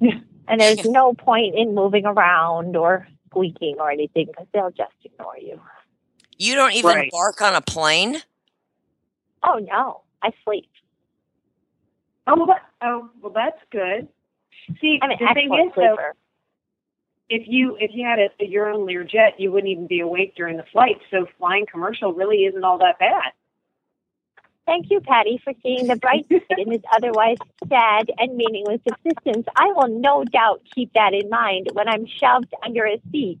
and there's no point in moving around or squeaking or anything because they'll just ignore you. You don't even Right. bark on a plane? Oh no, I sleep. Oh, well, that, oh, well, that's good. See, I'm an the thing excellent is, though, sleeper. If you if you had a, a your own Learjet, you wouldn't even be awake during the flight. So flying commercial really isn't all that bad. Thank you, Patty, for seeing the bright side in this <laughs> otherwise sad and meaningless existence. I will no doubt keep that in mind when I'm shoved under a seat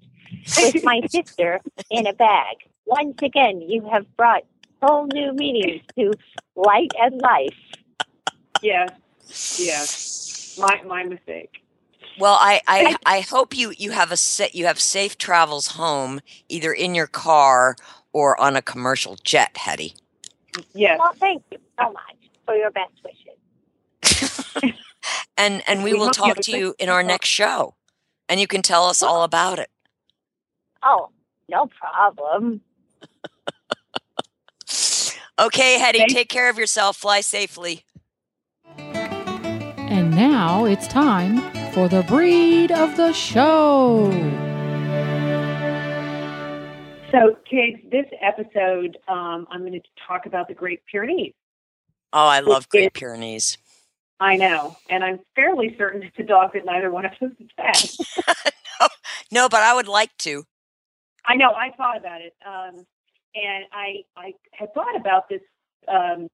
with my <laughs> sister in a bag. Once again, you have brought whole new meanings to light and life. Yes, yes. My my mistake. Well, I, I, I hope you, you have a sa- you have safe travels home, either in your car or on a commercial jet, Hetty. Yes. Well, thank you so much for your best wishes. <laughs> And and we We will hope you have talk to you in our next show, and you can tell us all about it. Oh, no problem. <laughs> Okay, Hetty, Thank- take care of yourself. Fly safely. And now it's time for the breed of the show. So, kids, this episode, um, I'm going to talk about the Great Pyrenees. Oh, I love It- Great Pyrenees. I know, and I'm fairly certain it's a dog that neither one of us has had. <laughs> No, but I would like to. I know. I thought about it, um, and I I had thought about this um,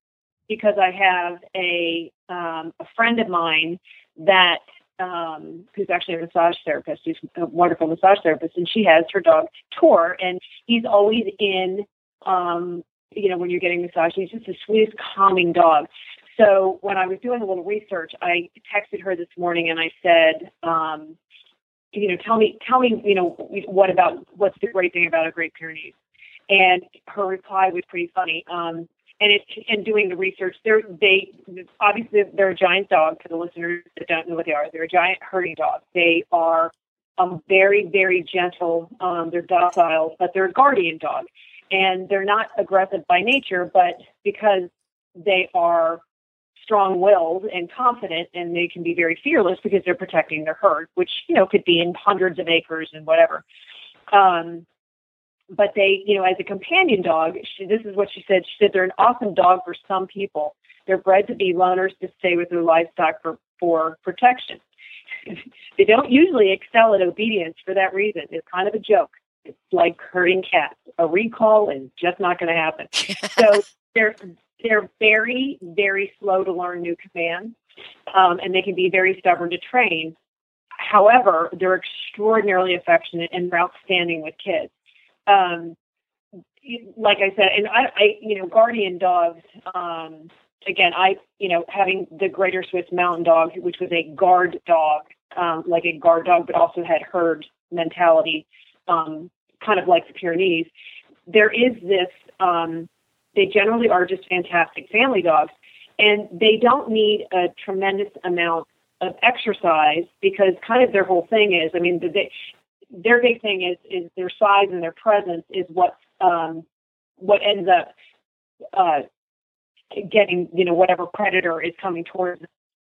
because I have a um, a friend of mine that um, who's actually a massage therapist. She's a wonderful massage therapist, and she has her dog Tor, and he's always in. Um, you know, when you're getting massage, he's just the sweetest, calming dog. So when I was doing a little research, I texted her this morning and I said, um, you know, tell me, tell me, you know, what about what's the great thing about a Great Pyrenees? And her reply was pretty funny. Um, and it, and doing the research, they're they obviously they're a giant dog. For the listeners that don't know what they are, they're a giant herding dog. They are um, very very gentle. Um, they're docile, but they're a guardian dog, and they're not aggressive by nature, but because they are strong-willed and confident, and they can be very fearless because they're protecting their herd, which you know could be in hundreds of acres and whatever. Um, but they, you know, as a companion dog, she, this is what she said. She said they're an awesome dog for some people. They're bred to be loners to stay with their livestock for for protection. <laughs> they don't usually excel at obedience for that reason. It's kind of a joke. It's like herding cats. A recall is just not going to happen. <laughs> so they're they're very very slow to learn new commands, um, and they can be very stubborn to train. However, they're extraordinarily affectionate and they're outstanding with kids. Um, like I said, and I, I you know, guardian dogs. Um, again, I, you know, having the Greater Swiss Mountain Dog, which was a guard dog, um, like a guard dog, but also had herd mentality, um, kind of like the Pyrenees. There is this. Um, they generally are just fantastic family dogs, and they don't need a tremendous amount of exercise because kind of their whole thing is. I mean, they, their big thing is is their size and their presence is what um, what ends up uh, getting you know whatever predator is coming towards them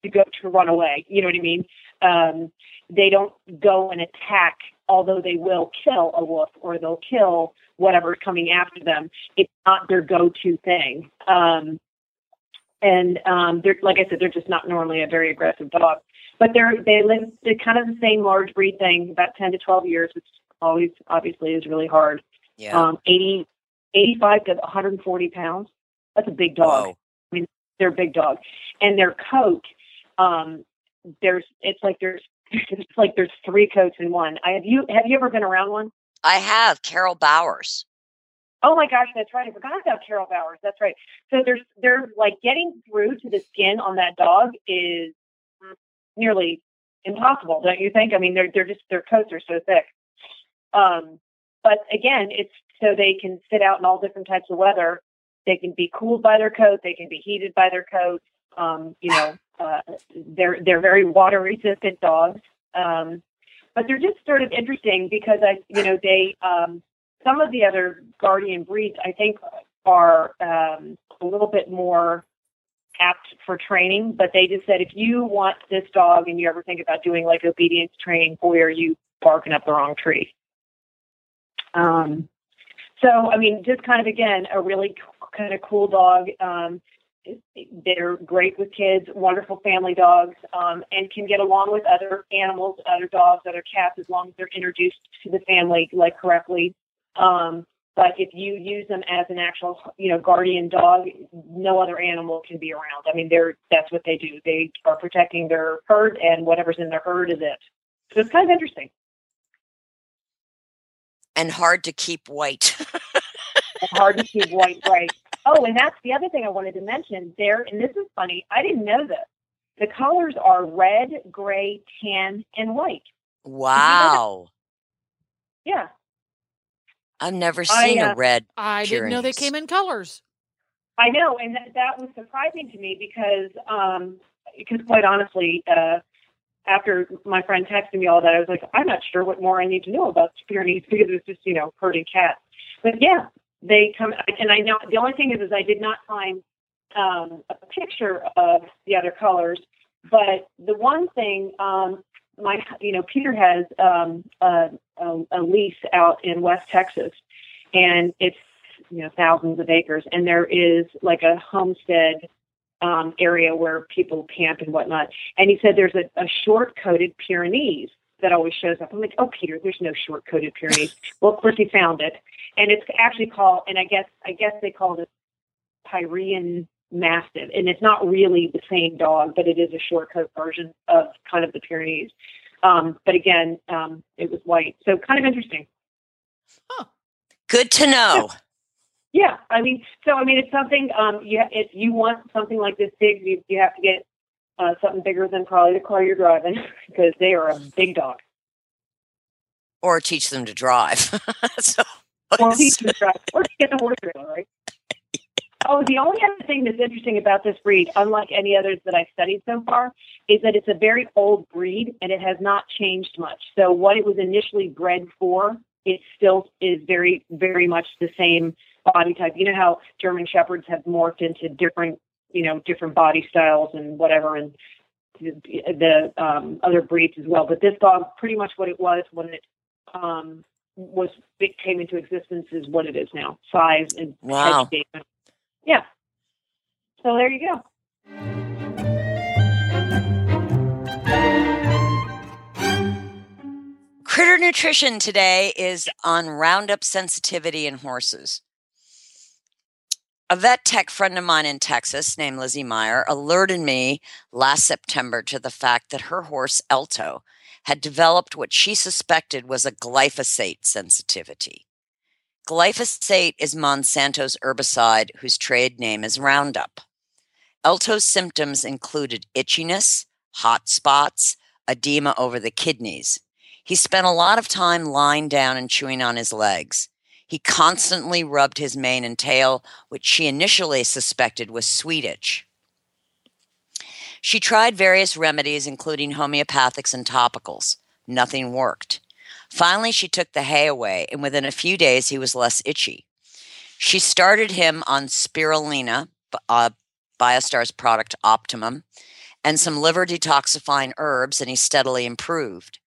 to go to run away. You know what I mean? Um, they don't go and attack, although they will kill a wolf or they'll kill whatever is coming after them. It's not their go-to thing. Um, and um, they're like I said, they're just not normally a very aggressive dog. But they're they live they're kind of the same large breed thing, about ten to twelve years, which always obviously is really hard. Yeah. Um, 80, 85 to 140 pounds. That's a big dog. Whoa. I mean, they're a big dog, and their coat. Um, there's it's like there's <laughs> it's like there's three coats in one. I have you have you ever been around one? I have Carol Bowers. Oh my gosh, that's right. I forgot about Carol Bowers. That's right. So there's there's like getting through to the skin on that dog is nearly impossible, don't you think? I mean, they're they're just their coats are so thick. Um, but again, it's so they can sit out in all different types of weather. They can be cooled by their coat. They can be heated by their coat. Um, you know, uh, they're they're very water resistant dogs. Um, but they're just sort of interesting because I, you know, they um, some of the other guardian breeds I think are um, a little bit more apt for training. But they just said if you want this dog and you ever think about doing like obedience training, boy, are you barking up the wrong tree. Um, so I mean, just kind of again a really kind of cool dog. Um, they're great with kids, wonderful family dogs, um, and can get along with other animals, other dogs, other cats, as long as they're introduced to the family like correctly. Um, but if you use them as an actual, you know, guardian dog, no other animal can be around. I mean, they're that's what they do. They are protecting their herd, and whatever's in their herd is it. So it's kind of interesting. And hard to keep white. hard to keep white, <laughs> right? Oh, and that's the other thing I wanted to mention there. And this is funny. I didn't know this. The colors are red, gray, tan, and white. Wow. Yeah. I've never seen I, uh, a red. I didn't know they came in colors. I know, and that, that was surprising to me because, um, because quite honestly, uh, after my friend texted me all that, I was like, I'm not sure what more I need to know about Pyrenees because it's just, you know, herding cats. But yeah, they come, and I know the only thing is, is I did not find um, a picture of the other colors. But the one thing, um, my, you know, Peter has um, a, a, a lease out in West Texas, and it's you know thousands of acres, and there is like a homestead um, area where people camp and whatnot. And he said there's a, a short-coated Pyrenees that always shows up. I'm like, oh, Peter, there's no short-coated Pyrenees. <laughs> well, of course he found it, and it's actually called, and I guess I guess they called it Pyrenean Mastiff, and it's not really the same dog, but it is a short coat version of kind of the Pyrenees. Um, but again, um, it was white, so kind of interesting. Good to know. Yeah, I mean, so I mean, it's something. Um, you if you want something like this big, you you have to get uh, something bigger than probably the car you're driving <laughs> because they are a big dog. Or teach them to drive. <laughs> so, Or teach them to drive, or get the horse trailer, right? Oh, the only other thing that's interesting about this breed, unlike any others that I've studied so far, is that it's a very old breed and it has not changed much. So what it was initially bred for, it still is very, very much the same body type. You know how German Shepherds have morphed into different, you know, different body styles and whatever, and the, the um, other breeds as well. But this dog, pretty much what it was when it um, was it came into existence, is what it is now. Size and Wow. head shape. Yeah. So there you go. Critter Nutrition today is on Roundup sensitivity in horses. A vet tech friend of mine in Texas named Lizzie Meyer alerted me last September to the fact that her horse, Elto, had developed what she suspected was a glyphosate sensitivity. Glyphosate is Monsanto's herbicide whose trade name is Roundup. Elto's symptoms included itchiness, hot spots, edema over the kidneys. He spent a lot of time lying down and chewing on his legs. He constantly rubbed his mane and tail, which she initially suspected was sweet itch. She tried various remedies, including homeopathics and topicals. Nothing worked. Finally, she took the hay away, and within a few days, he was less itchy. She started him on spirulina, uh, Biostar's product Optimum, and some liver detoxifying herbs, and he steadily improved.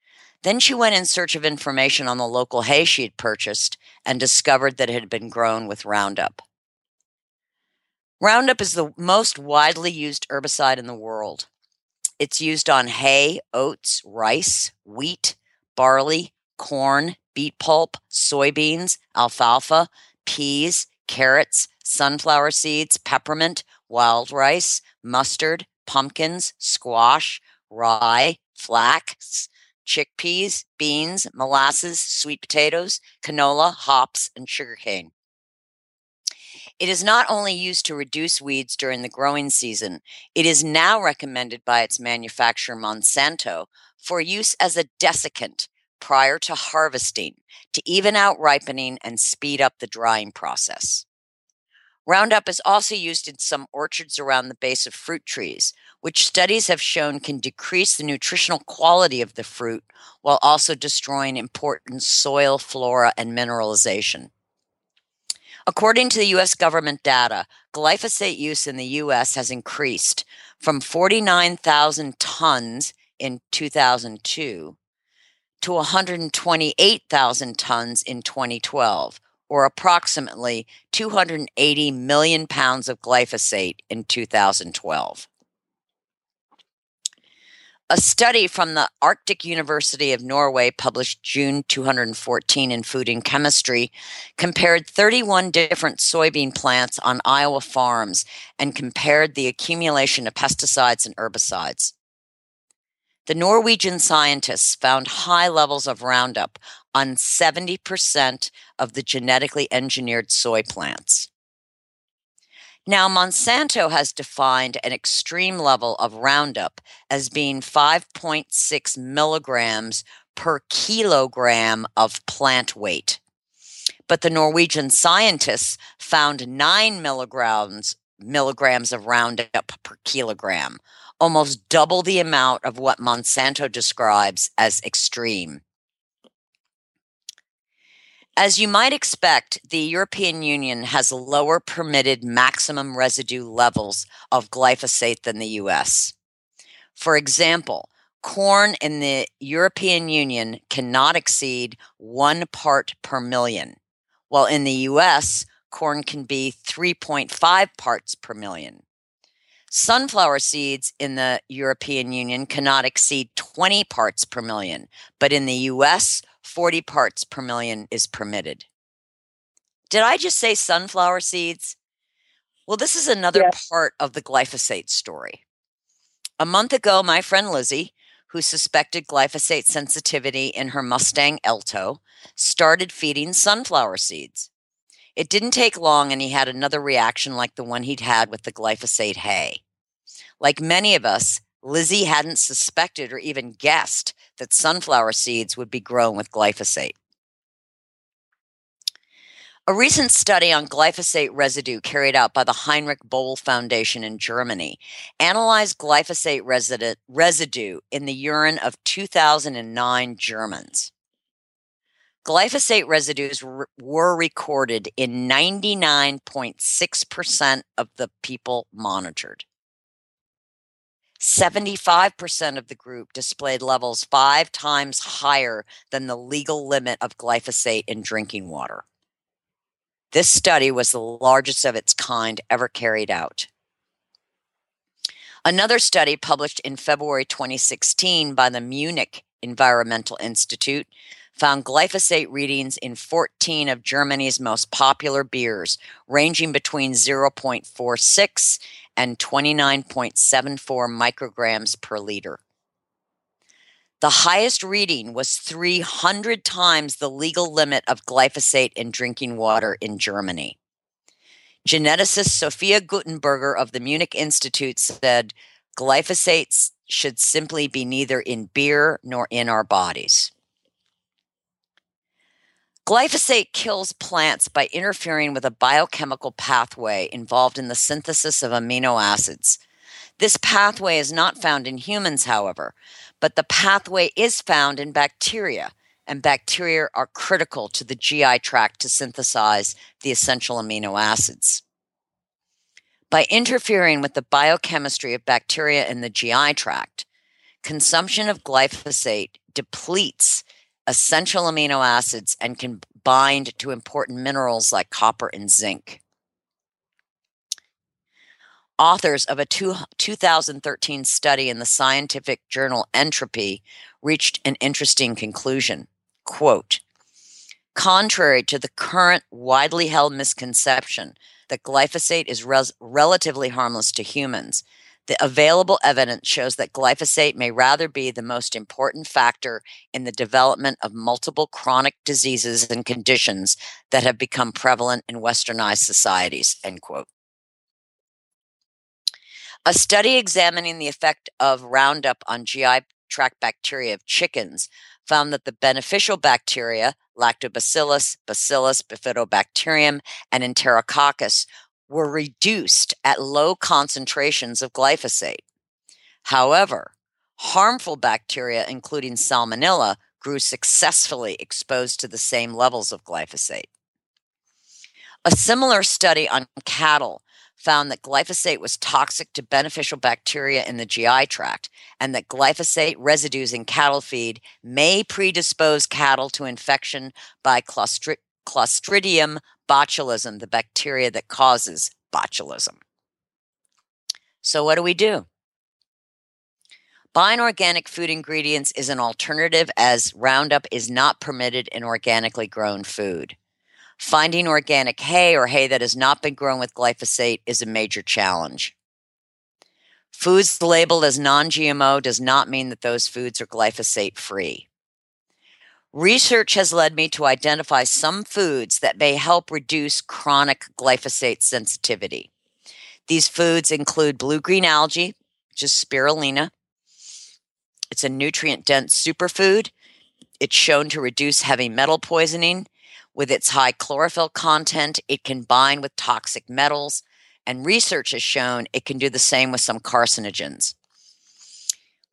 Then she went in search of information on the local hay she had purchased and discovered that it had been grown with Roundup. Roundup is the most widely used herbicide in the world. It's used on hay, oats, rice, wheat, barley, corn, beet pulp, soybeans, alfalfa, peas, carrots, sunflower seeds, peppermint, wild rice, mustard, pumpkins, squash, rye, flax, chickpeas, beans, molasses, sweet potatoes, canola, hops, and sugarcane. It is not only used to reduce weeds during the growing season, it is now recommended by its manufacturer Monsanto for use as a desiccant prior to harvesting to even out ripening and speed up the drying process. Roundup is also used in some orchards around the base of fruit trees, which studies have shown can decrease the nutritional quality of the fruit while also destroying important soil, flora, and mineralization. According to the U.S. government data, glyphosate use in the U.S. has increased from 49,000 tons in 2002 to 128,000 tons in 2012, or approximately 280 million pounds of glyphosate in 2012. A study from the Arctic University of Norway, published June 214 in Food and Chemistry, compared 31 different soybean plants on Iowa farms and compared the accumulation of pesticides and herbicides. The Norwegian scientists found high levels of Roundup on 70% of the genetically engineered soy plants. Now, Monsanto has defined an extreme level of Roundup as being 5.6 milligrams per kilogram of plant weight. But the Norwegian scientists found 9 milligrams, milligrams of Roundup per kilogram, almost double the amount of what Monsanto describes as extreme. As you might expect, the European Union has lower permitted maximum residue levels of glyphosate than the US. For example, corn in the European Union cannot exceed one part per million, while in the US, corn can be 3.5 parts per million. Sunflower seeds in the European Union cannot exceed 20 parts per million, but in the US, 40 parts per million is permitted. Did I just say sunflower seeds? Well, this is another yes. part of the glyphosate story. A month ago, my friend Lizzie, who suspected glyphosate sensitivity in her Mustang Elto, started feeding sunflower seeds. It didn't take long, and he had another reaction like the one he'd had with the glyphosate hay. Like many of us, Lizzie hadn't suspected or even guessed that sunflower seeds would be grown with glyphosate. A recent study on glyphosate residue carried out by the Heinrich Böll Foundation in Germany analyzed glyphosate residue in the urine of 2009 Germans. Glyphosate residues were recorded in 99.6% of the people monitored. 75% of the group displayed levels five times higher than the legal limit of glyphosate in drinking water. This study was the largest of its kind ever carried out. Another study published in February 2016 by the Munich Environmental Institute found glyphosate readings in 14 of Germany's most popular beers, ranging between 0.46 and 29.74 micrograms per liter. The highest reading was 300 times the legal limit of glyphosate in drinking water in Germany. Geneticist Sophia Guttenberger of the Munich Institute said glyphosate should simply be neither in beer nor in our bodies. Glyphosate kills plants by interfering with a biochemical pathway involved in the synthesis of amino acids. This pathway is not found in humans, however, but the pathway is found in bacteria, and bacteria are critical to the GI tract to synthesize the essential amino acids. By interfering with the biochemistry of bacteria in the GI tract, consumption of glyphosate depletes essential amino acids and can bind to important minerals like copper and zinc. Authors of a two, 2013 study in the scientific journal Entropy reached an interesting conclusion. Quote, Contrary to the current widely held misconception that glyphosate is res- relatively harmless to humans, The available evidence shows that glyphosate may rather be the most important factor in the development of multiple chronic diseases and conditions that have become prevalent in westernized societies. End quote. A study examining the effect of Roundup on GI tract bacteria of chickens found that the beneficial bacteria, Lactobacillus, Bacillus, Bifidobacterium, and Enterococcus, were reduced at low concentrations of glyphosate. However, harmful bacteria, including Salmonella, grew successfully exposed to the same levels of glyphosate. A similar study on cattle found that glyphosate was toxic to beneficial bacteria in the GI tract and that glyphosate residues in cattle feed may predispose cattle to infection by Clostri- Clostridium botulism, the bacteria that causes botulism. So, what do we do? Buying organic food ingredients is an alternative as Roundup is not permitted in organically grown food. Finding organic hay or hay that has not been grown with glyphosate is a major challenge. Foods labeled as non GMO does not mean that those foods are glyphosate free. Research has led me to identify some foods that may help reduce chronic glyphosate sensitivity. These foods include blue green algae, which is spirulina. It's a nutrient dense superfood. It's shown to reduce heavy metal poisoning with its high chlorophyll content, it can bind with toxic metals, and research has shown it can do the same with some carcinogens.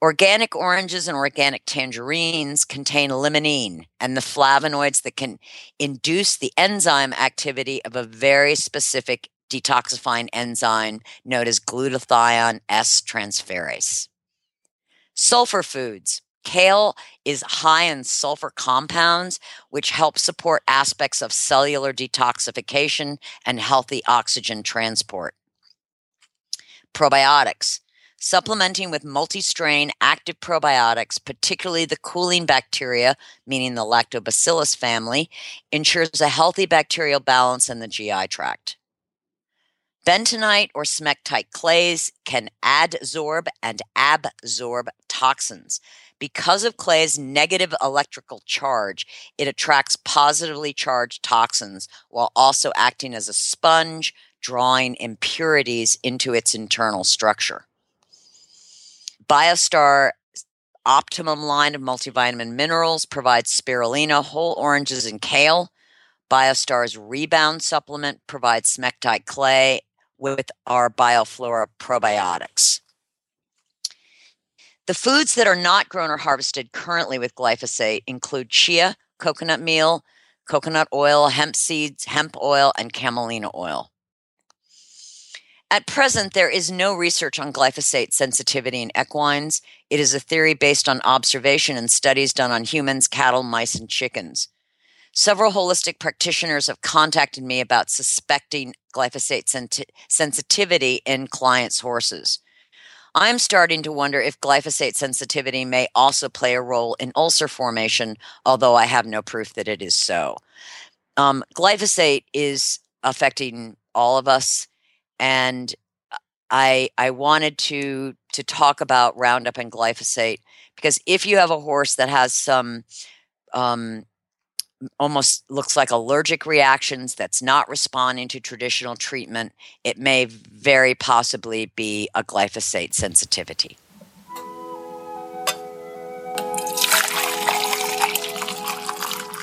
Organic oranges and organic tangerines contain limonene and the flavonoids that can induce the enzyme activity of a very specific detoxifying enzyme known as glutathione S transferase. Sulfur foods Kale is high in sulfur compounds, which help support aspects of cellular detoxification and healthy oxygen transport. Probiotics. Supplementing with multi strain active probiotics, particularly the cooling bacteria, meaning the lactobacillus family, ensures a healthy bacterial balance in the GI tract. Bentonite or smectite clays can adsorb and absorb toxins. Because of clay's negative electrical charge, it attracts positively charged toxins while also acting as a sponge, drawing impurities into its internal structure. BioStar Optimum line of multivitamin minerals provides spirulina, whole oranges, and kale. BioStar's Rebound supplement provides smectite clay with our BioFlora probiotics. The foods that are not grown or harvested currently with glyphosate include chia, coconut meal, coconut oil, hemp seeds, hemp oil, and camelina oil. At present, there is no research on glyphosate sensitivity in equines. It is a theory based on observation and studies done on humans, cattle, mice, and chickens. Several holistic practitioners have contacted me about suspecting glyphosate sensitivity in clients' horses. I'm starting to wonder if glyphosate sensitivity may also play a role in ulcer formation, although I have no proof that it is so. Um, glyphosate is affecting all of us, and I I wanted to to talk about Roundup and glyphosate because if you have a horse that has some um, almost looks like allergic reactions that's not responding to traditional treatment, it may very possibly be a glyphosate sensitivity.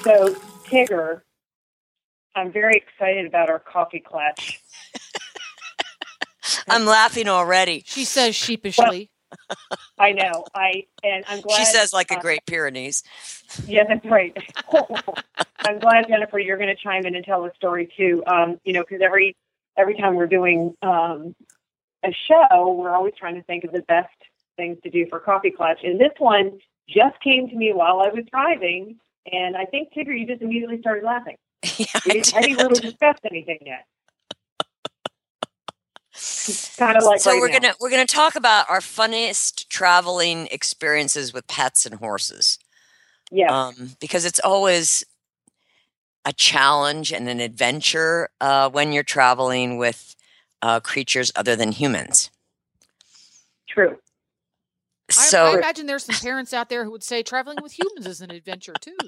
So, Tigger, I'm very excited about our coffee clutch. I'm laughing already. She says sheepishly. I know. I and I'm glad She says like a uh, Great Pyrenees. Yeah, that's right. <laughs> I'm glad Jennifer, you're going to chime in and tell a story too. Um, you know, because every every time we're doing um, a show, we're always trying to think of the best things to do for Coffee Clutch, and this one just came to me while I was driving, and I think Tigger, you just immediately started laughing. <laughs> yeah, I didn't, I didn't really discuss anything yet. Kind of like so right we're now. gonna we're gonna talk about our funniest traveling experiences with pets and horses. yeah. um, because it's always a challenge and an adventure uh, when you're traveling with uh, creatures other than humans. True. I, So I imagine there's some parents out there who would say traveling with humans is an adventure too. <laughs>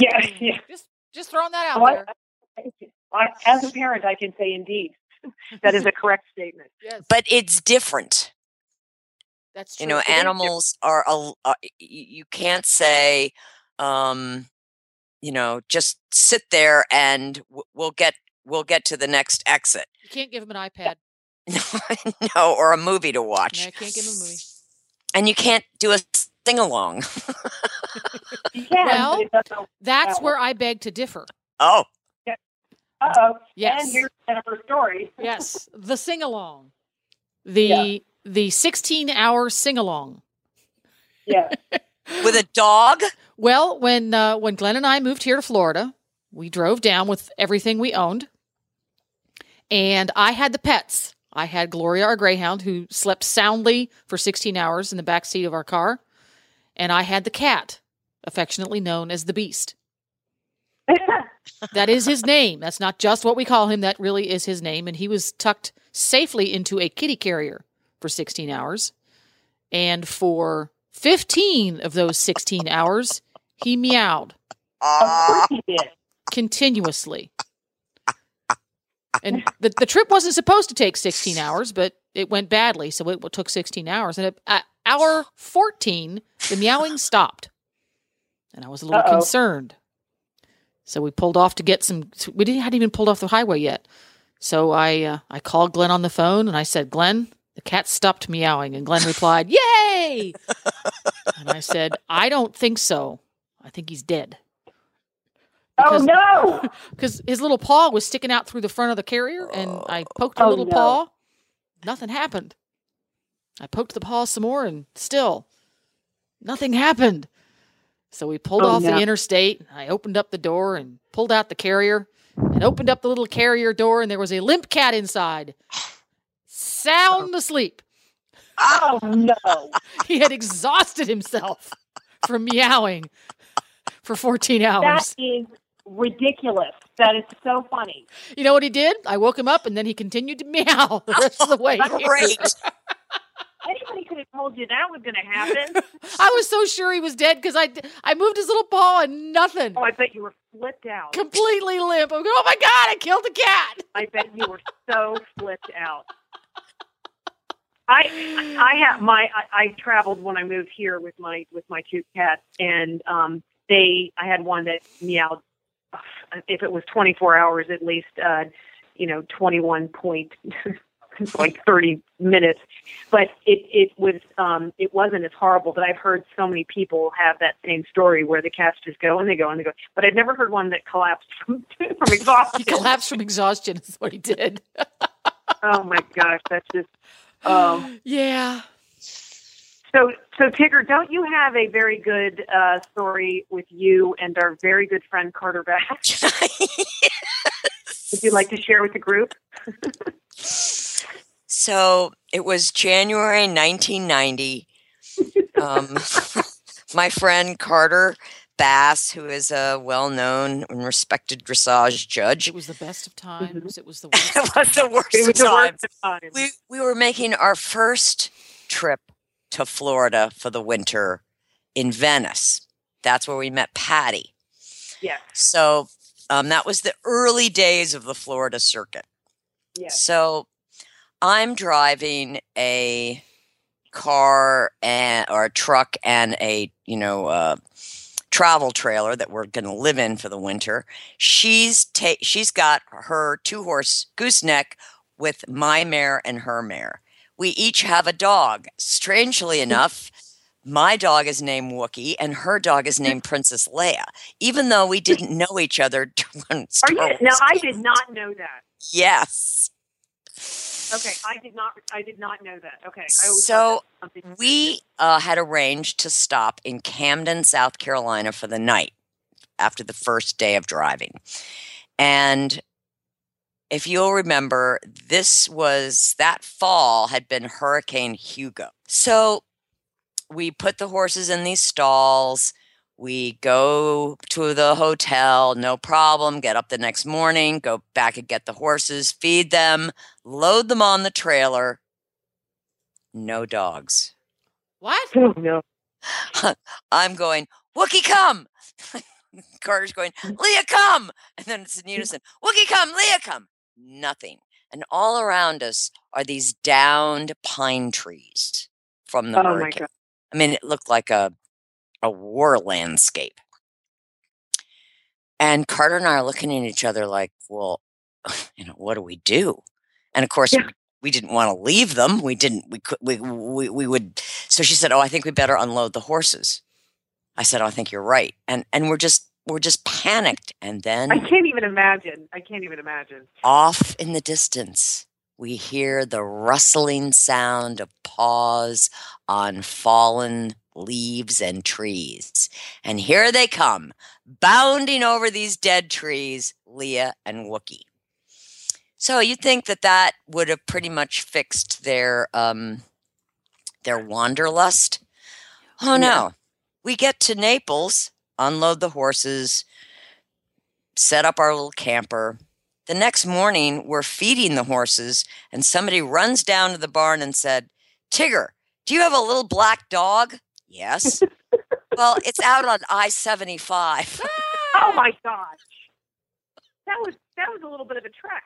Yeah, yeah. Just just throwing that out Oh, I- there. I, as a parent, I can say indeed. <laughs> That is <laughs> a correct statement. Yes, but it's different. that's true. you know It is different. animals are a, uh, you can't say um you know just sit there and we'll get we'll get to the next exit you can't give them an iPad. <laughs> no or a movie to No, watch I can't give them a movie. and you can't do a sing along You Well, but it doesn't. That's Well- where I beg to differ. oh Uh oh. Yes. And here's another story. <laughs> Yes, the sing along, the the sixteen hour sing along. Yeah. <laughs> with a dog Well, when uh, when Glenn and I moved here to Florida, we drove down with everything we owned, and I had the pets. I had Gloria, our greyhound, who slept soundly for sixteen hours in the back seat of our car, and I had the cat, affectionately known as the Beast. <laughs> That is his name. That's not just what we call him. That really is his name. And he was tucked safely into a kitty carrier for 16 hours. And for 15 of those 16 hours, he meowed of course he continuously. And the, the trip wasn't supposed to take 16 hours, but it went badly. So it took 16 hours. And at, at hour 14, the meowing stopped. And I was a little Uh-oh. concerned. So we pulled off to get some. We didn't hadn't even pulled off the highway yet. So I uh, I called Glenn on the phone and I said, Glenn, the cat stopped meowing. And Glenn replied, <laughs> Yay! and I said, I don't think so. I think he's dead. Oh no! <laughs> because his little paw was sticking out through the front of the carrier, and I poked the Oh, little no. paw. Nothing happened. I poked the paw some more, and still nothing happened. So we pulled Oh, off no. the interstate. I opened up the door and pulled out the carrier, and opened up the little carrier door, and there was a limp cat inside, sound asleep. Oh no! <laughs> He had exhausted himself from meowing for 14 hours. That is ridiculous. That is so funny. You know what he did? I woke him up, and then he continued to meow <laughs> the rest of the way. here. great Anybody could have told you that was going to happen. <laughs> I was so sure he was dead because I I moved his little paw and nothing. Oh, I bet you were flipped out. Completely limp. I'm going, oh my god, I killed the cat. <laughs> I bet you were so flipped out. I I have my I, I traveled when I moved here with my with my two cats and um they I had one that meowed if it was 24 hours at least uh you know 21 point <laughs> like 30 minutes but it it was um it wasn't as horrible but I've heard so many people have that same story where the cats just go and they go and they go but I've never heard one that collapsed <laughs> from from <laughs> He exhaustion collapsed from exhaustion. Is what he did. <laughs> oh my gosh that's just um Yeah. So, so Tigger, don't you have a very good uh, story with you and our very good friend Carter Bass? Would you like to share with the group? So it was January 1990. Um, <laughs> my friend Carter Bass, who is a well known and respected dressage judge, It was the best of times. It was the <laughs> worst. it of was the times. worst It was the worst of times. We, we were making our first trip to Florida for the winter in Venice. That's where we met Patty. Yes, So um, that was the early days of the Florida circuit. yes. So I'm driving a car and or a truck and a you know uh, travel trailer that we're going to live in for the winter. She's ta- she's got her two horse gooseneck with my mare and her mare. We each have a dog. Strangely enough. My dog is named Wookie, and her dog is named Princess Leia. Even though we didn't know each other <laughs> when Star Are you? Now, I did not know that. Yes. Okay, I did not. I did not know that. Okay, I So, We uh, had arranged to stop in Camden, South Carolina for the night after the first day of driving. And if you'll remember, this was that fall had been Hurricane Hugo. So we put the horses in these stalls. We go to the hotel, no problem. Get up the next morning, go back and get the horses, feed them, load them on the trailer, no dogs. What? <laughs> Oh no. <laughs> I'm going, Wookie, come. <laughs> Carter's going, Leia, come. And then it's in mm. unison, Wookie, come, Leia, come. Nothing. And all around us are these downed pine trees from the Oh my hurricane. god. I mean, it looked like a a war landscape. And Carter and I are looking at each other like, well, you know, what do we do? And of course, Yeah. we, didn't want to leave them. We didn't. We could. We, we we would. So she said, "Oh, I think we better unload the horses." I said, "Oh, I think you're right." And and we're just we're just panicked. And then I can't even imagine. I can't even imagine. off in the distance, we hear the rustling sound of paws on fallen leaves and trees. And here they come, bounding over these dead trees, Leia and Wookie. So you think that that would have pretty much fixed their um, their wanderlust? Oh Yeah. no! We get to Naples, unload the horses, set up our little camper. The next morning, we're feeding the horses, and somebody runs down to the barn and said, Tigger, do you have a little black dog? Yes. <laughs> well, it's out on I 75. Oh my <laughs> gosh. That was that was a little bit of a trek.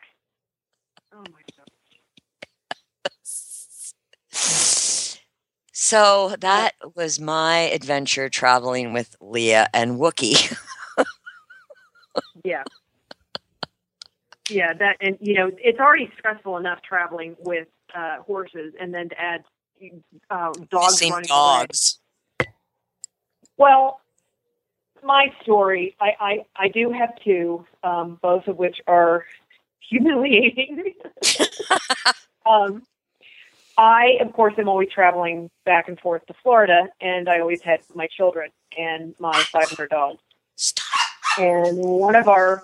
Oh my god. So that was my adventure traveling with Leia and Wookie. <laughs> Yeah. Yeah, that and you know it's already stressful enough traveling with uh, horses, and then to add uh, dogs Missing running away. dogs. Well, my story, I, I, I do have two, um, both of which are humiliating. <laughs> <laughs> um, I, of course, am always traveling back and forth to Florida, and I always had my children and my 500 dogs. Stop. And one of our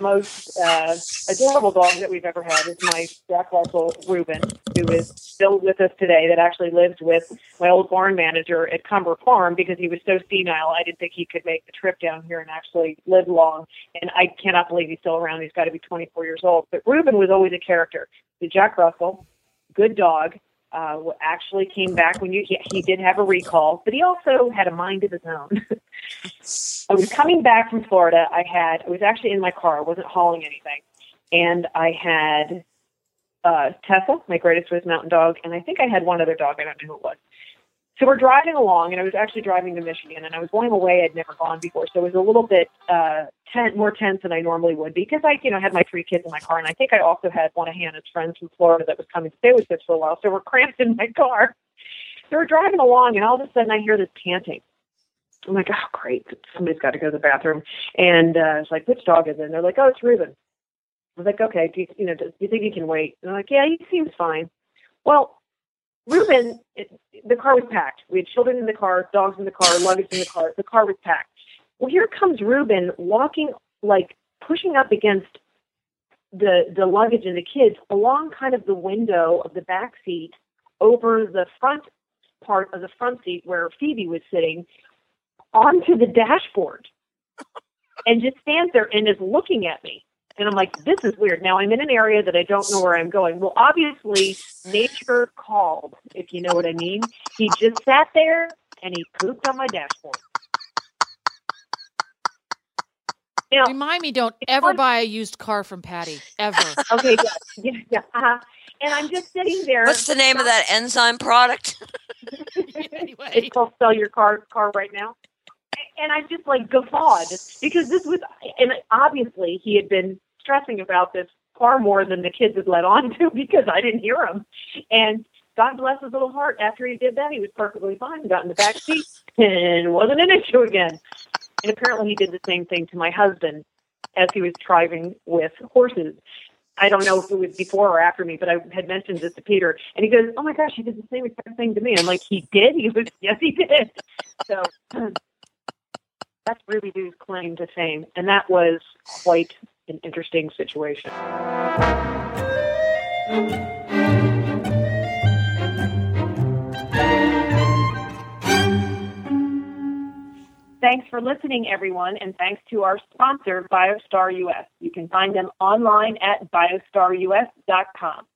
most uh, adorable dogs that we've ever had is my Jack Russell Reuben, who is still with us today. That actually lives with my old barn manager at Cumber Farm because he was so senile. I didn't think he could make the trip down here and actually live long. And I cannot believe he's still around. He's got to be 24 years old. But Reuben was always a character. The Jack Russell, good dog. Uh, actually came back when you he, he did have a recall, but he also had a mind of his own. <laughs> I was coming back from Florida. I had I was actually in my car. I wasn't hauling anything, and I had uh, Tessa, my Greater Swiss Mountain Dog, and I think I had one other dog. I don't know who it was. So we're driving along, and I was actually driving to Michigan, and I was going away I'd never gone before, so it was a little bit uh, ten, more tense than I normally would because I, you know, had my three kids in my car, and I think I also had one of Hannah's friends from Florida that was coming to stay with us for a while, so we're cramped in my car. So we're driving along, and all of a sudden I hear this panting. I'm like, oh, great, somebody's got to go to the bathroom, and uh, it's like, which dog is it? And they're like, oh, it's Reuben. I was like, okay, do you, you know, do you think he can wait? And they're like, yeah, he seems fine. Well, Reuben, it, the car was packed. We had children in the car, dogs in the car, luggage in the car. The car was packed. Well, here comes Reuben walking, like pushing up against the the luggage and the kids along kind of the window of the back seat over the front part of the front seat where Phoebe was sitting onto the dashboard and just stands there and is looking at me. And I'm like, this is weird. Now I'm in an area that I don't know where I'm going. Well, obviously, nature called, if you know what I mean. He just sat there and he pooped on my dashboard. Now, Remind me, don't ever fun- buy a used car from Patty ever. <laughs> okay, yeah, yeah, yeah. Uh-huh. And I'm just sitting there. What's the name of that enzyme product? <laughs> <laughs> Anyway. it's called sell your car car right now. And I just like guffawed because this was, and obviously he had been stressing about this far more than the kids had let on to <laughs> because I didn't hear him. And God bless his little heart. After he did that, he was perfectly fine. Got in the back seat <laughs> and wasn't an issue again. And apparently he did the same thing to my husband as he was driving with horses. I don't know if it was before or after me, but I had mentioned this to Peter, and he goes, "Oh my gosh, he did the same exact thing to me." I'm like, "He did?" He goes, "Yes, he did." So <clears throat> that's Ruby Doo's claim to fame, and that was quite an interesting situation. Thanks for listening, everyone, and thanks to our sponsor, BioStar US. You can find them online at biostarus.com.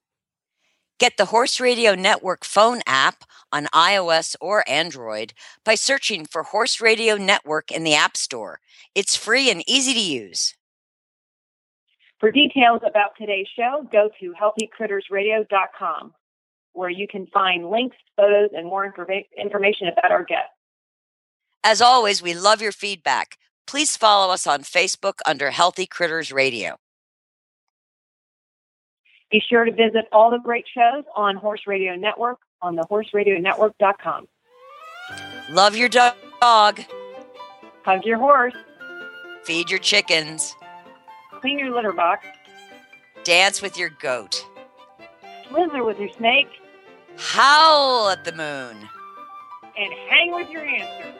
Get the Horse Radio Network phone app on iOS or Android by searching for Horse Radio Network in the App Store. It's free and easy to use. For details about today's show, go to healthycrittersradio.com, where you can find links, photos, and more informa- information about our guests. As always, we love your feedback. Please follow us on Facebook under Healthy Critters Radio. Be sure to visit all the great shows on Horse Radio Network on the horseradionetwork.com. Love your dog. Hug your horse, Feed your chickens. Clean your litter box, Dance with your goat. slither with your snake, Howl at the moon. and hang with your hamster.